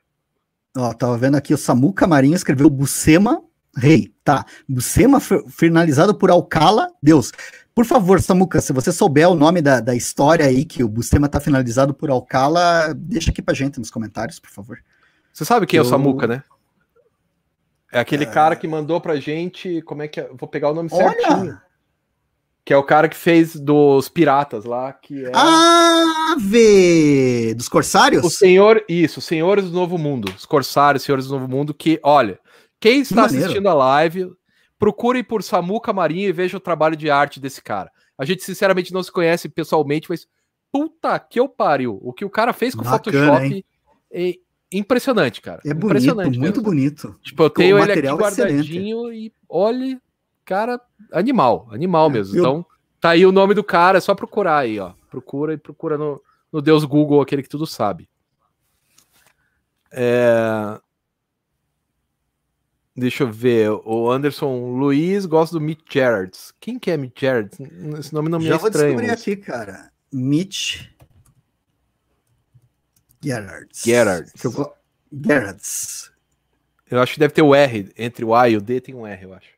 Ó, tava vendo aqui o Samu Camarinho escreveu Bucema Rei, tá? Bucema finalizado por Alcala, Deus. Por favor, Samuca, se você souber o nome da, da história aí, que o Bustema tá finalizado por Alcala, deixa aqui pra gente nos comentários, por favor. Você sabe quem Eu... é o Samuca, né? É aquele é... cara que mandou pra gente. Como é que é? Vou pegar o nome Olha! certinho. Que é o cara que fez dos piratas lá, que é. Ah, vê! Dos Corsários? O senhor, isso, Senhores do Novo Mundo. Os Corsários, Senhores do Novo Mundo, que, olha, quem está que assistindo a live, procure por Samuca Marinho e veja o trabalho de arte desse cara. A gente, sinceramente, não se conhece pessoalmente, mas puta que eu pariu. O que o cara fez com o Photoshop é impressionante, cara. É bonito, muito mesmo. bonito. Tipo, eu tenho ele aqui guardadinho excelente. e olhe, cara, animal, animal é, mesmo. Eu... Então, tá aí o nome do cara, é só procurar aí, ó. Procura e procura no, no Deus Google, aquele que tudo sabe. É... Deixa eu ver. O Anderson Luiz gosta do Mitch Gerards. Quem que é Mitch Gerards? Esse nome não me Já é estranho. Já vou descobrir mas... aqui, cara. Mitch Gerards. Gerards. Eu... Gerards. Eu acho que deve ter o R. Entre o A e o D tem um R, eu acho.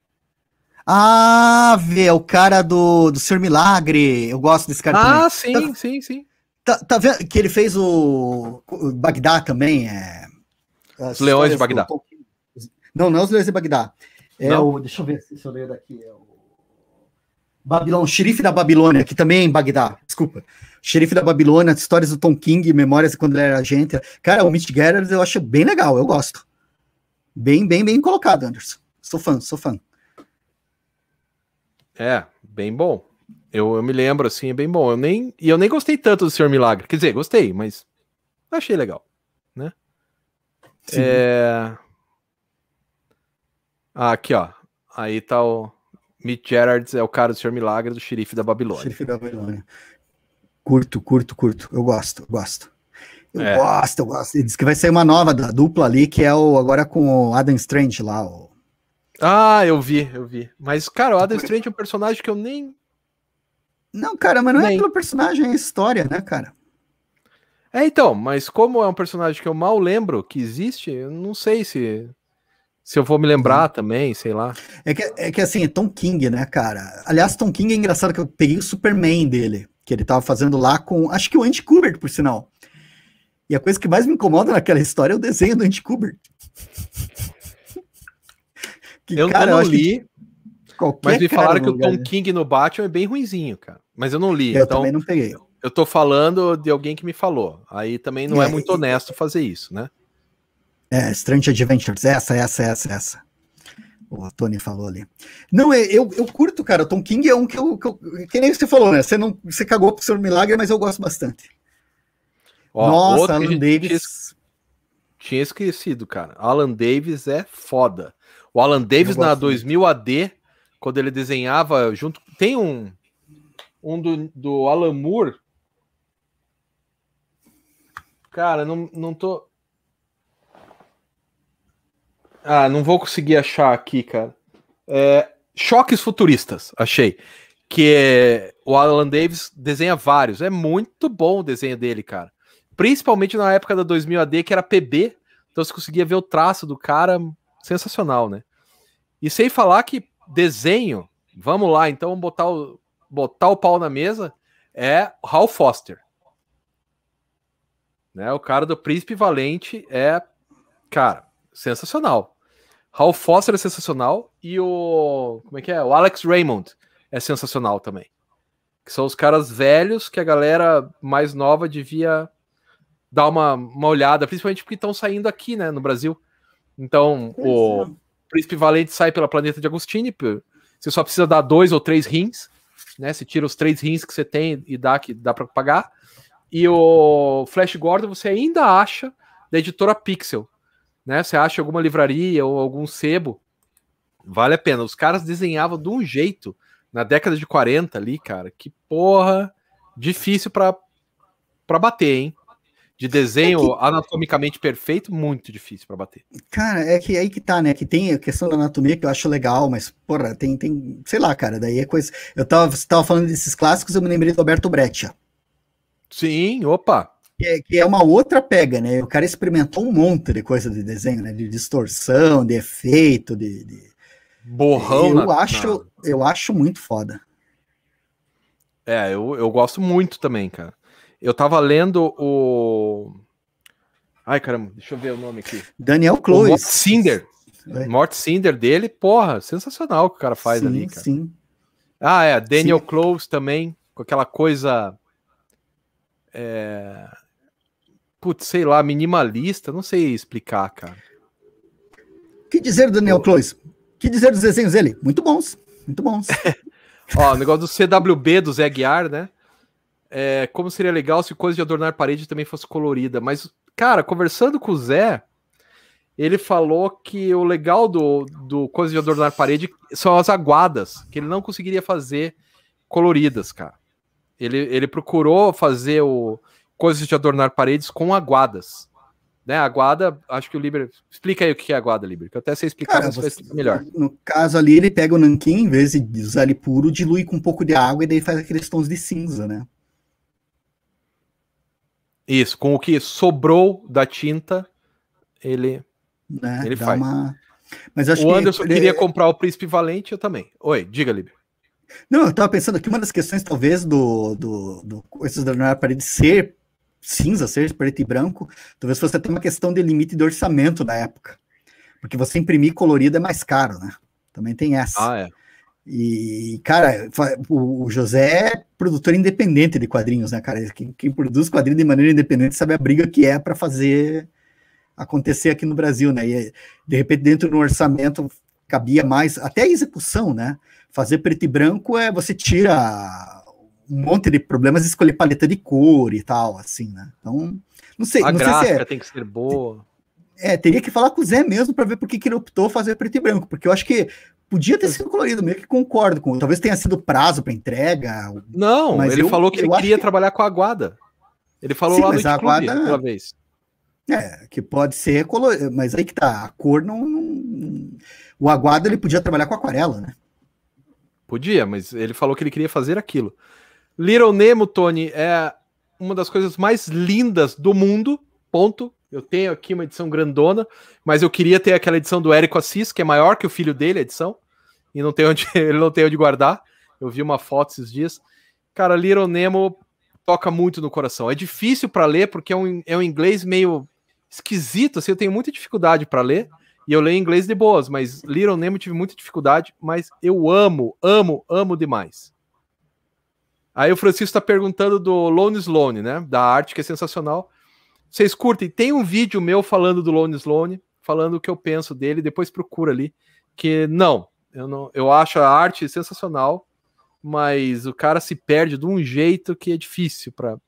Ah, vê, é o cara do, do Ser Milagre. Eu gosto desse cara Ah, também. sim, tá, sim, sim. Tá, tá vendo que ele fez o, o Bagdá também? É... Os Leões de Bagdá. Do... Não, não é os Leões de Bagdá. É não. o. Deixa eu ver se eu leio daqui. É o. Babilônia, o xerife da Babilônia, que também é em Bagdá. Desculpa. Xerife da Babilônia, histórias do Tom King, memórias de quando ele era agente. Cara, o Mitch Gerrard eu acho bem legal, eu gosto. Bem, bem, bem colocado, Anderson. Sou fã, sou fã. É, bem bom. Eu, eu me lembro, assim, é bem bom. Eu nem, e eu nem gostei tanto do Senhor Milagre. Quer dizer, gostei, mas achei legal, né? Sim. É... Ah, aqui, ó. Aí tá o Mitch Gerards, é o cara do Senhor Milagre, do xerife da Babilônia. Xerife da Babilônia. Curto, curto, curto. Eu gosto, gosto. Eu é. gosto, eu gosto. Ele diz que vai sair uma nova da dupla ali, que é o agora com o Adam Strange lá. O... Ah, eu vi, eu vi. Mas, cara, o Adam Strange é um personagem que eu nem. Não, cara, mas não é nem... é pelo personagem, é história, né, cara? É, então, mas como é um personagem que eu mal lembro que existe, eu não sei se se eu vou me lembrar também, sei lá. É que, é que assim, é Tom King, né, cara? Aliás, Tom King é engraçado que eu peguei o Superman dele, que ele tava fazendo lá com, acho que o Andy Kubert, por sinal. E a coisa que mais me incomoda naquela história é o desenho do Andy Kubert. Que, eu cara, não eu li, mas me falaram que o Tom King no Batman é bem ruinzinho, cara. Mas eu não li, eu então... também não peguei. Eu tô falando de alguém que me falou. Aí também não é, é muito honesto fazer isso, né? É, Strange Adventures, essa, essa, essa, essa. O Tony falou ali. Não, é, eu, eu curto, cara. O Tom King é um que eu, que eu. Que nem você falou, né? Você, não, você cagou pro Senhor Milagre, mas eu gosto bastante. Ó, Nossa, Alan Davis. Tinha, esquecido, cara. Alan Davis é foda. O Alan Davis na 2000 AD, quando ele desenhava junto. Tem um. Um do, do Alan Moore Cara, não, não tô. Ah, não vou conseguir achar aqui, cara. É, Choques Futuristas, achei. Que é, o Alan Davis desenha vários. É muito bom o desenho dele, cara. Principalmente na época da 2000 AD, que era PB. Então você conseguia ver o traço do cara. Sensacional, né? E sem falar que desenho, vamos lá, então botar o, botar o pau na mesa, é Hal Foster. Né? O cara do Príncipe Valente é, cara, sensacional. Hal Foster é sensacional e o. Como é que é? O Alex Raymond é sensacional também. Que são os caras velhos que a galera mais nova devia dar uma, uma olhada, principalmente porque estão saindo aqui, né, no Brasil. Então, o. Príncipe Valente sai pela Planeta de Agostini, você só precisa dar dois ou três rins, né? Você tira os três rins que você tem e dá que dá para pagar. E o Flash Gordon você ainda acha da editora Pixel. Né? Você acha alguma livraria ou algum sebo. Vale a pena. Os caras desenhavam de um jeito na década de 40 ali, cara. Que porra difícil para para bater, hein? De desenho é que... anatomicamente perfeito, muito difícil para bater. Cara, é que aí que tá, né? Que tem a questão da anatomia que eu acho legal, mas, porra, tem, tem sei lá, cara, daí é coisa. Eu tava, você tava falando desses clássicos, eu me lembrei do Alberto Breccia. Sim, opa. Que é, que é, uma outra pega, né? O cara experimentou um monte de coisa de desenho, né? De distorção, de efeito, de. de... Borrão. Eu, na, acho, eu acho muito foda. É, eu, eu gosto muito também, cara. Eu tava lendo o. Ai, caramba, deixa eu ver o nome aqui. Daniel Close. Mort Cinder. É. Mort Cinder dele, porra, sensacional o que o cara faz sim, ali, cara. Sim. Ah, é, Daniel sim. Close também, com aquela coisa é... Putz, sei lá, minimalista, não sei explicar, cara. que dizer Daniel Close? que dizer dos desenhos dele? Muito bons, muito bons. Ó, o negócio do CWB do Zé Guiar, né? É, como seria legal se coisa de adornar parede também fosse colorida. Mas, cara, conversando com o Zé, ele falou que o legal do, do coisa de adornar parede são as aguadas, que ele não conseguiria fazer coloridas, cara. Ele, ele procurou fazer o coisas de adornar paredes com aguadas. Né, aguada, acho que o Liber. Explica aí o que é aguada, Liber, que eu até sei explicar, Cara, você melhor. No caso ali, ele pega o nanquim, em vez de usar ele puro, dilui com um pouco de água e daí faz aqueles tons de cinza, né? Isso, com o que sobrou da tinta, ele, né, ele faz. Uma... Mas o Anderson que... queria comprar o Príncipe Valente, eu também. Oi, diga, Liber. Não, eu tava pensando que uma das questões, talvez, do, do, do coisas da parede ser cinza, ser preto e branco, talvez fosse até uma questão de limite de orçamento da época. Porque você imprimir colorido é mais caro, né? Também tem essa. Ah, é. E, cara, o José é produtor independente de quadrinhos, né, cara? Quem, quem produz quadrinhos de maneira independente sabe a briga que é para fazer acontecer aqui no Brasil, né? E de repente, dentro do orçamento, cabia mais, até a execução, né? Fazer preto e branco é você tira um monte de problemas de escolher paleta de cor e tal, assim, né? Então, não sei. A não gráfica sei se é, tem que ser boa. É, teria que falar com o Zé mesmo para ver por que ele optou fazer preto e branco, porque eu acho que podia ter sido colorido, meio que concordo com. Talvez tenha sido prazo para entrega. Não, ele eu, falou que ele queria que... trabalhar com a Aguada. Ele falou Sim, lá no a Aguada, vez. É, que pode ser colorido, mas aí que tá, a cor não, não, O Aguada ele podia trabalhar com aquarela, né? Podia, mas ele falou que ele queria fazer aquilo. Little Nemo, Tony, é uma das coisas mais lindas do mundo, ponto. Eu tenho aqui uma edição grandona, mas eu queria ter aquela edição do Érico Assis, que é maior que o filho dele, a edição, e não tem onde, ele não tem onde guardar. Eu vi uma foto esses dias. Cara, Little Nemo toca muito no coração. É difícil para ler, porque é um, é um inglês meio esquisito, assim, eu tenho muita dificuldade para ler, e eu leio inglês de boas, mas Little Nemo tive muita dificuldade, mas eu amo, amo, amo demais. Aí o Francisco está perguntando do Lone Sloane, né? Da arte, que é sensacional. Vocês curtem? Tem um vídeo meu falando do Lone Sloane, falando o que eu penso dele, depois procura ali. Que não, eu não, eu acho a arte sensacional, mas o cara se perde de um jeito que é difícil para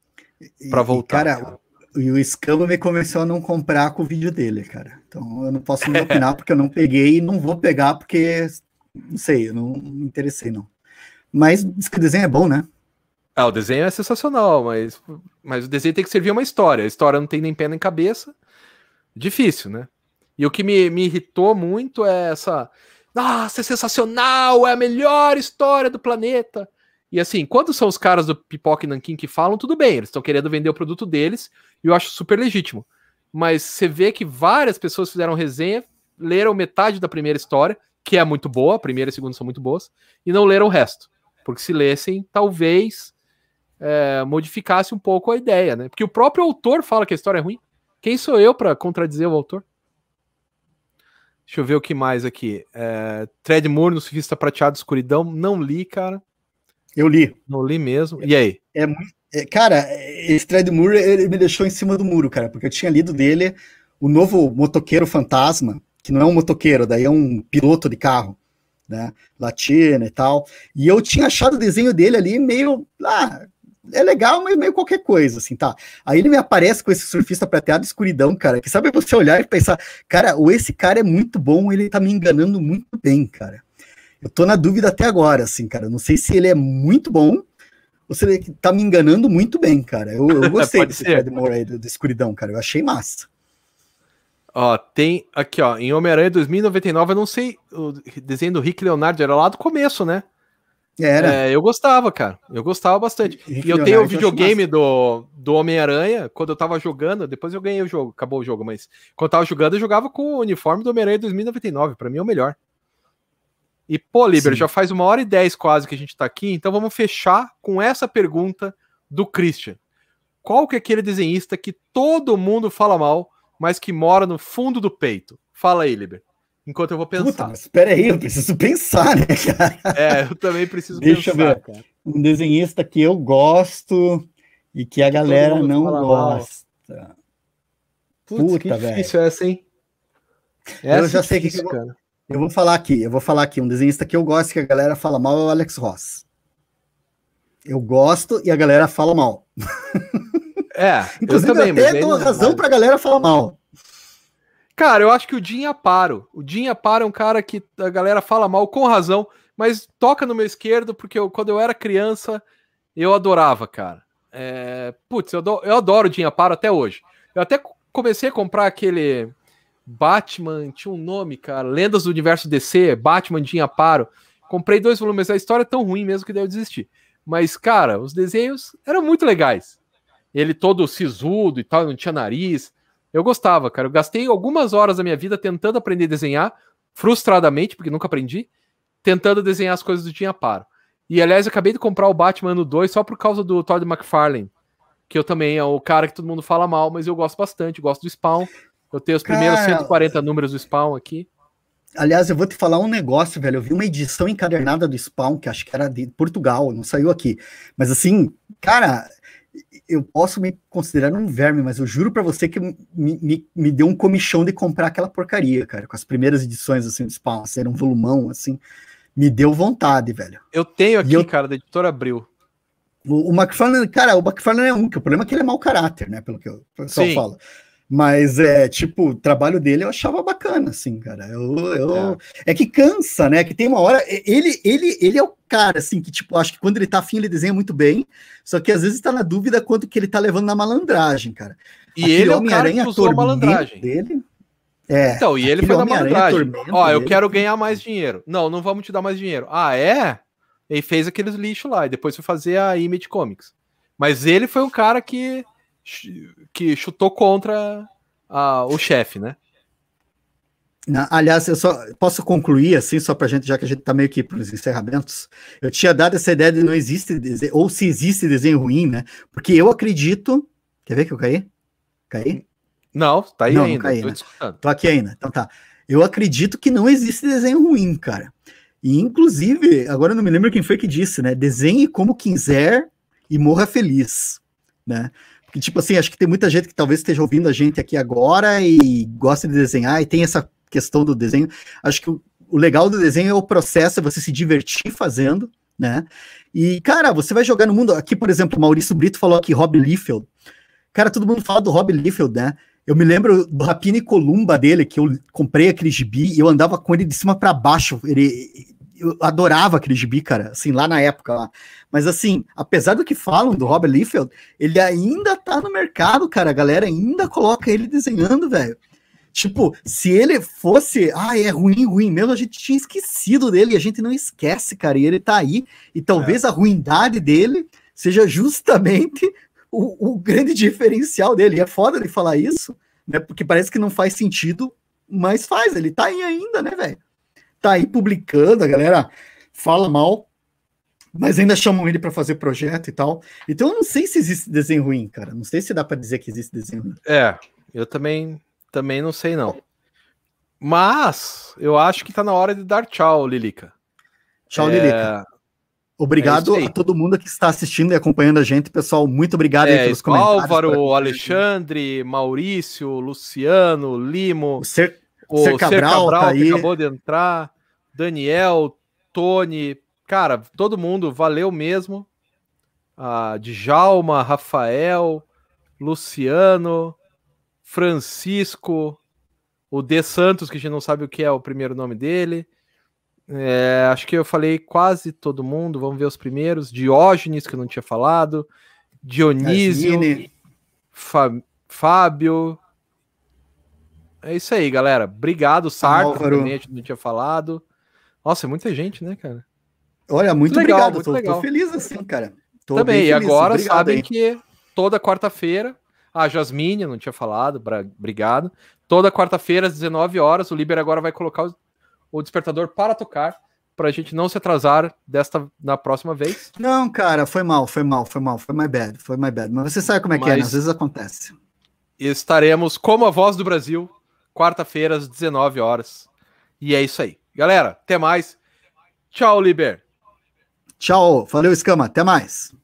para voltar. E, cara, e o Escama me convenceu a não comprar com o vídeo dele, cara. Então eu não posso me opinar porque eu não peguei e não vou pegar porque não sei, eu não me interessei não. Mas diz que o desenho é bom, né? Ah, o desenho é sensacional, mas, mas o desenho tem que servir uma história. A história não tem nem pé nem cabeça. Difícil, né? E o que me, me irritou muito é essa. Nossa, é sensacional! É a melhor história do planeta! E assim, quando são os caras do Pipoca e Nankin que falam, tudo bem, eles estão querendo vender o produto deles, e eu acho super legítimo. Mas você vê que várias pessoas fizeram resenha, leram metade da primeira história, que é muito boa, a primeira e a segunda são muito boas, e não leram o resto. Porque se lessem, talvez é, modificasse um pouco a ideia, né? Porque o próprio autor fala que a história é ruim. Quem sou eu para contradizer o autor? Deixa eu ver o que mais aqui. É, Thread Moore no Surfista Prateado Escuridão. Não li, cara. Eu li. Não li mesmo. E aí? É, é, cara, esse Thread Moore ele me deixou em cima do muro, cara, porque eu tinha lido dele o novo motoqueiro fantasma, que não é um motoqueiro, daí é um piloto de carro, né? Latina e tal. E eu tinha achado o desenho dele ali meio. Ah, é legal, mas meio qualquer coisa, assim, tá? Aí ele me aparece com esse surfista prateado escuridão, cara, que sabe você olhar e pensar, cara, ou esse cara é muito bom, ele tá me enganando muito bem, cara. Eu tô na dúvida até agora, assim, cara. não sei se ele é muito bom ou se ele tá me enganando muito bem, cara. Eu, eu gostei desse Fred Moore aí do, do escuridão, cara. Eu achei massa. Ó, tem aqui, ó, em Homem-Aranha 2099, eu não sei, o desenho do Rick Leonardo era lá do começo, né? Era. É, eu gostava, cara. Eu gostava bastante. Rick e eu tenho o videogame do, do Homem-Aranha, quando eu tava jogando, depois eu ganhei o jogo, acabou o jogo, mas quando eu tava jogando, eu jogava com o uniforme do Homem-Aranha 2099, pra mim é o melhor. E, pô, Liber, já faz uma hora e dez quase que a gente tá aqui, então vamos fechar com essa pergunta do Christian. Qual que é aquele desenhista que todo mundo fala mal, mas que mora no fundo do peito? Fala aí, Liber enquanto eu vou pensar. Puta, mas espera aí, eu preciso pensar, né, cara? É, eu também preciso Deixa pensar. Deixa eu ver. Cara. Um desenhista que eu gosto e que a galera não gosta. Mal. Puta, que difícil essa, hein? Essa eu já é sei difícil, que, eu, vou, eu vou falar aqui, eu vou falar aqui. Um desenhista que eu gosto que a galera fala mal é o Alex Ross. Eu gosto e a galera fala mal. É, Inclusive, eu também, eu até dou razão pra galera falar mal. Cara, eu acho que o Jim Aparo. O Jim Aparo é um cara que a galera fala mal com razão, mas toca no meu esquerdo, porque eu, quando eu era criança, eu adorava, cara. É, putz, eu, eu adoro o Jim Aparo até hoje. Eu até comecei a comprar aquele Batman, tinha um nome, cara, Lendas do Universo DC, Batman Jim Aparo. Comprei dois volumes, a história é tão ruim mesmo que deu desistir. Mas, cara, os desenhos eram muito legais. Ele todo sisudo e tal, não tinha nariz. Eu gostava, cara. Eu gastei algumas horas da minha vida tentando aprender a desenhar, frustradamente, porque nunca aprendi, tentando desenhar as coisas do Tinha Paro. E, aliás, eu acabei de comprar o Batman no 2 só por causa do Todd McFarlane, que eu também é o cara que todo mundo fala mal, mas eu gosto bastante, gosto do Spawn. Eu tenho os primeiros cara... 140 números do Spawn aqui. Aliás, eu vou te falar um negócio, velho. Eu vi uma edição encadernada do Spawn, que acho que era de Portugal, não saiu aqui. Mas assim, cara, eu posso me considerar um verme, mas eu juro para você que me, me, me, deu um comichão de comprar aquela porcaria, cara, com as primeiras edições assim do Spawn, ser um volumão assim, me deu vontade, velho. Eu tenho aqui, eu, cara, da editora Abril. O, o McFarlane, cara, o McFarlane é um, que o problema é que ele é mau caráter, né, pelo que o pessoal Sim. fala. Mas é tipo, o trabalho dele eu achava bacana, assim, cara. Eu, eu... É. é. que cansa, né? Que tem uma hora. Ele, ele, ele é o cara, assim, que, tipo, acho que quando ele tá afim, ele desenha muito bem. Só que às vezes tá na dúvida quanto que ele tá levando na malandragem, cara. E Aquele ele é o cara que usou a malandragem. Dele, é, então, e ele foi na malandragem. Ó, eu quero ganhar mais dinheiro. Não, não vamos te dar mais dinheiro. Ah, é? Ele fez aqueles lixo lá e depois foi fazer a Image Comics. Mas ele foi o cara que que chutou contra a, o chefe, né? aliás, eu só posso concluir assim, só para gente, já que a gente está meio que para os encerramentos. Eu tinha dado essa ideia de não existe desenho, ou se existe desenho ruim, né? Porque eu acredito. Quer ver que eu caí? Caí? Não, tá aí não, ainda. Não caí, né? Tô aqui ainda. Então tá. Eu acredito que não existe desenho ruim, cara. E inclusive, agora eu não me lembro quem foi que disse, né? Desenhe como quiser e morra feliz, né? Que, tipo assim, acho que tem muita gente que talvez esteja ouvindo a gente aqui agora e gosta de desenhar e tem essa questão do desenho. Acho que o, o legal do desenho é o processo, é você se divertir fazendo, né? E, cara, você vai jogar no mundo. Aqui, por exemplo, Maurício Brito falou aqui Rob Liefeld. Cara, todo mundo fala do Rob Liefeld, né? Eu me lembro do Rapina Columba dele, que eu comprei aquele gibi e eu andava com ele de cima para baixo. Ele, eu adorava aquele gibi, cara, assim, lá na época lá. Mas assim, apesar do que falam do Robert Liefeld, ele ainda tá no mercado, cara. A galera ainda coloca ele desenhando, velho. Tipo, se ele fosse, ah, é ruim, ruim mesmo, a gente tinha esquecido dele e a gente não esquece, cara. E ele tá aí, e talvez é. a ruindade dele seja justamente o, o, grande diferencial dele. E é foda de falar isso, né? Porque parece que não faz sentido, mas faz. Ele tá aí ainda, né, velho? Tá aí publicando, a galera fala mal, mas ainda chamam ele para fazer projeto e tal. Então eu não sei se existe desenho ruim, cara. Não sei se dá para dizer que existe desenho ruim. É, eu também também não sei não. Mas eu acho que tá na hora de dar tchau, Lilica. Tchau, é... Lilica. Obrigado é a todo mundo que está assistindo e acompanhando a gente, pessoal. Muito obrigado é, aí pelos comentários. Álvaro, Alexandre, Maurício, Luciano, Limo. O Ser o Ser Cabral, Cabral tá que acabou de entrar, Daniel, Tony, cara, todo mundo, valeu mesmo. Ah, Djalma, Rafael, Luciano, Francisco, o De Santos, que a gente não sabe o que é o primeiro nome dele. É, acho que eu falei quase todo mundo. Vamos ver os primeiros. Diógenes, que eu não tinha falado. Dionísio. Fábio. É isso aí, galera. Obrigado, Sarto, também a gente não tinha falado. Nossa, é muita gente, né, cara? Olha, muito, legal, obrigado. Muito tô, legal. tô feliz assim, cara. Tô também, e agora obrigado sabem que toda quarta-feira, a Jasmine, não tinha falado, obrigado. Toda quarta-feira, às 19 horas, o Liber agora vai colocar o, o despertador para tocar para a gente não se atrasar desta na próxima vez. Não, cara, foi mal, foi mal, foi mal, foi my bad, foi my bad. Mas você sabe como é Mas que é, né? às vezes acontece. Estaremos como a voz do Brasil quarta-feira, às 19 horas. E é isso aí. Galera, até mais. Tchau, Liber. Tchau. Valeu, Escama. Até mais.